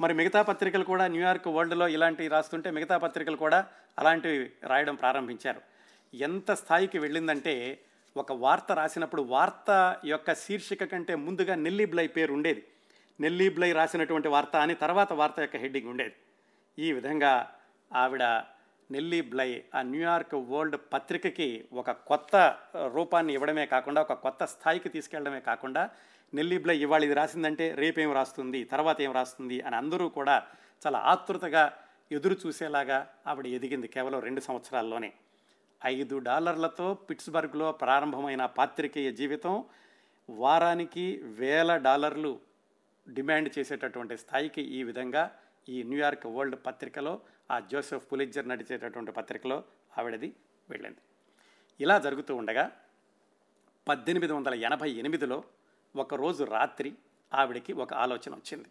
మరి మిగతా పత్రికలు కూడా న్యూయార్క్ వరల్డ్లో ఇలాంటివి రాస్తుంటే మిగతా పత్రికలు కూడా అలాంటివి రాయడం ప్రారంభించారు. ఎంత స్థాయికి వెళ్ళిందంటే ఒక వార్త రాసినప్పుడు వార్త యొక్క శీర్షిక కంటే ముందుగా నెల్లీబ్లై పేరు ఉండేది. నెల్లీ బ్లై రాసినటువంటి వార్త అని తర్వాత వార్త యొక్క హెడ్డింగ్ ఉండేది. ఈ విధంగా ఆవిడ నెల్లీ బ్లై ఆ న్యూయార్క్ వరల్డ్ పత్రికకి ఒక కొత్త రూపాన్ని ఇవ్వడమే కాకుండా ఒక కొత్త స్థాయికి తీసుకెళ్ళడమే కాకుండా నెల్లిబ్ల ఇవాళ ఇది రాసిందంటే రేపేం రాస్తుంది తర్వాత ఏం రాస్తుంది అని అందరూ కూడా చాలా ఆతృతగా ఎదురు చూసేలాగా ఆవిడ ఎదిగింది కేవలం రెండు సంవత్సరాల్లోనే. ఐదు డాలర్లతో పిట్స్బర్గ్లో ప్రారంభమైన పాత్రికేయ జీవితం వారానికి వేల డాలర్లు డిమాండ్ చేసేటటువంటి స్థాయికి ఈ విధంగా ఈ న్యూయార్క్ వరల్డ్ పత్రికలో ఆ జోసెఫ్ పులిజ్జర్ నడిచేటటువంటి పత్రికలో ఆవిడది వెళ్ళింది. ఇలా జరుగుతూ ఉండగా పద్దెనిమిది వందల ఎనభై ఎనిమిదిలో ఒకరోజు రాత్రి ఆవిడకి ఒక ఆలోచన వచ్చింది.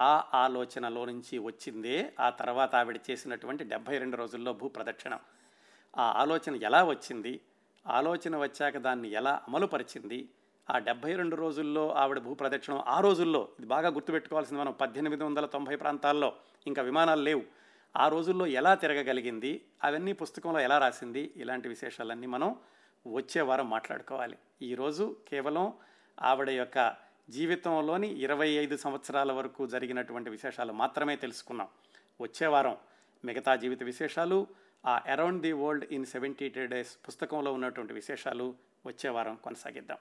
ఆ ఆలోచనలో నుంచి వచ్చిందే ఆ తర్వాత ఆవిడ చేసినటువంటి డెబ్భై రెండు రోజుల్లో భూ ప్రదక్షిణం. ఆ ఆలోచన ఎలా వచ్చింది? ఆలోచన వచ్చాక దాన్ని ఎలా అమలుపరిచింది ఆ డెబ్భై రెండు రోజుల్లో ఆవిడ భూ ప్రదక్షిణం ఆ రోజుల్లో ఇది బాగా గుర్తుపెట్టుకోవాల్సింది మనం పద్దెనిమిది వందల తొంభై ప్రాంతాల్లో ఇంకా విమానాలు లేవు. ఆ రోజుల్లో ఎలా తిరగగలిగింది? అవన్నీ పుస్తకంలో ఎలా రాసింది? ఇలాంటి విశేషాలన్నీ మనం వచ్చే వారం మాట్లాడుకోవాలి. ఈరోజు కేవలం ఆవిడ యొక్క జీవితంలోని ఇరవై ఐదు సంవత్సరాల వరకు జరిగినటువంటి విశేషాలు మాత్రమే తెలుసుకున్నాం. వచ్చే వారం మిగతా జీవిత విశేషాలు ఆ around the world in seventy days పుస్తకంలో ఉన్నటువంటి విశేషాలు వచ్చే వారం కొనసాగిద్దాం.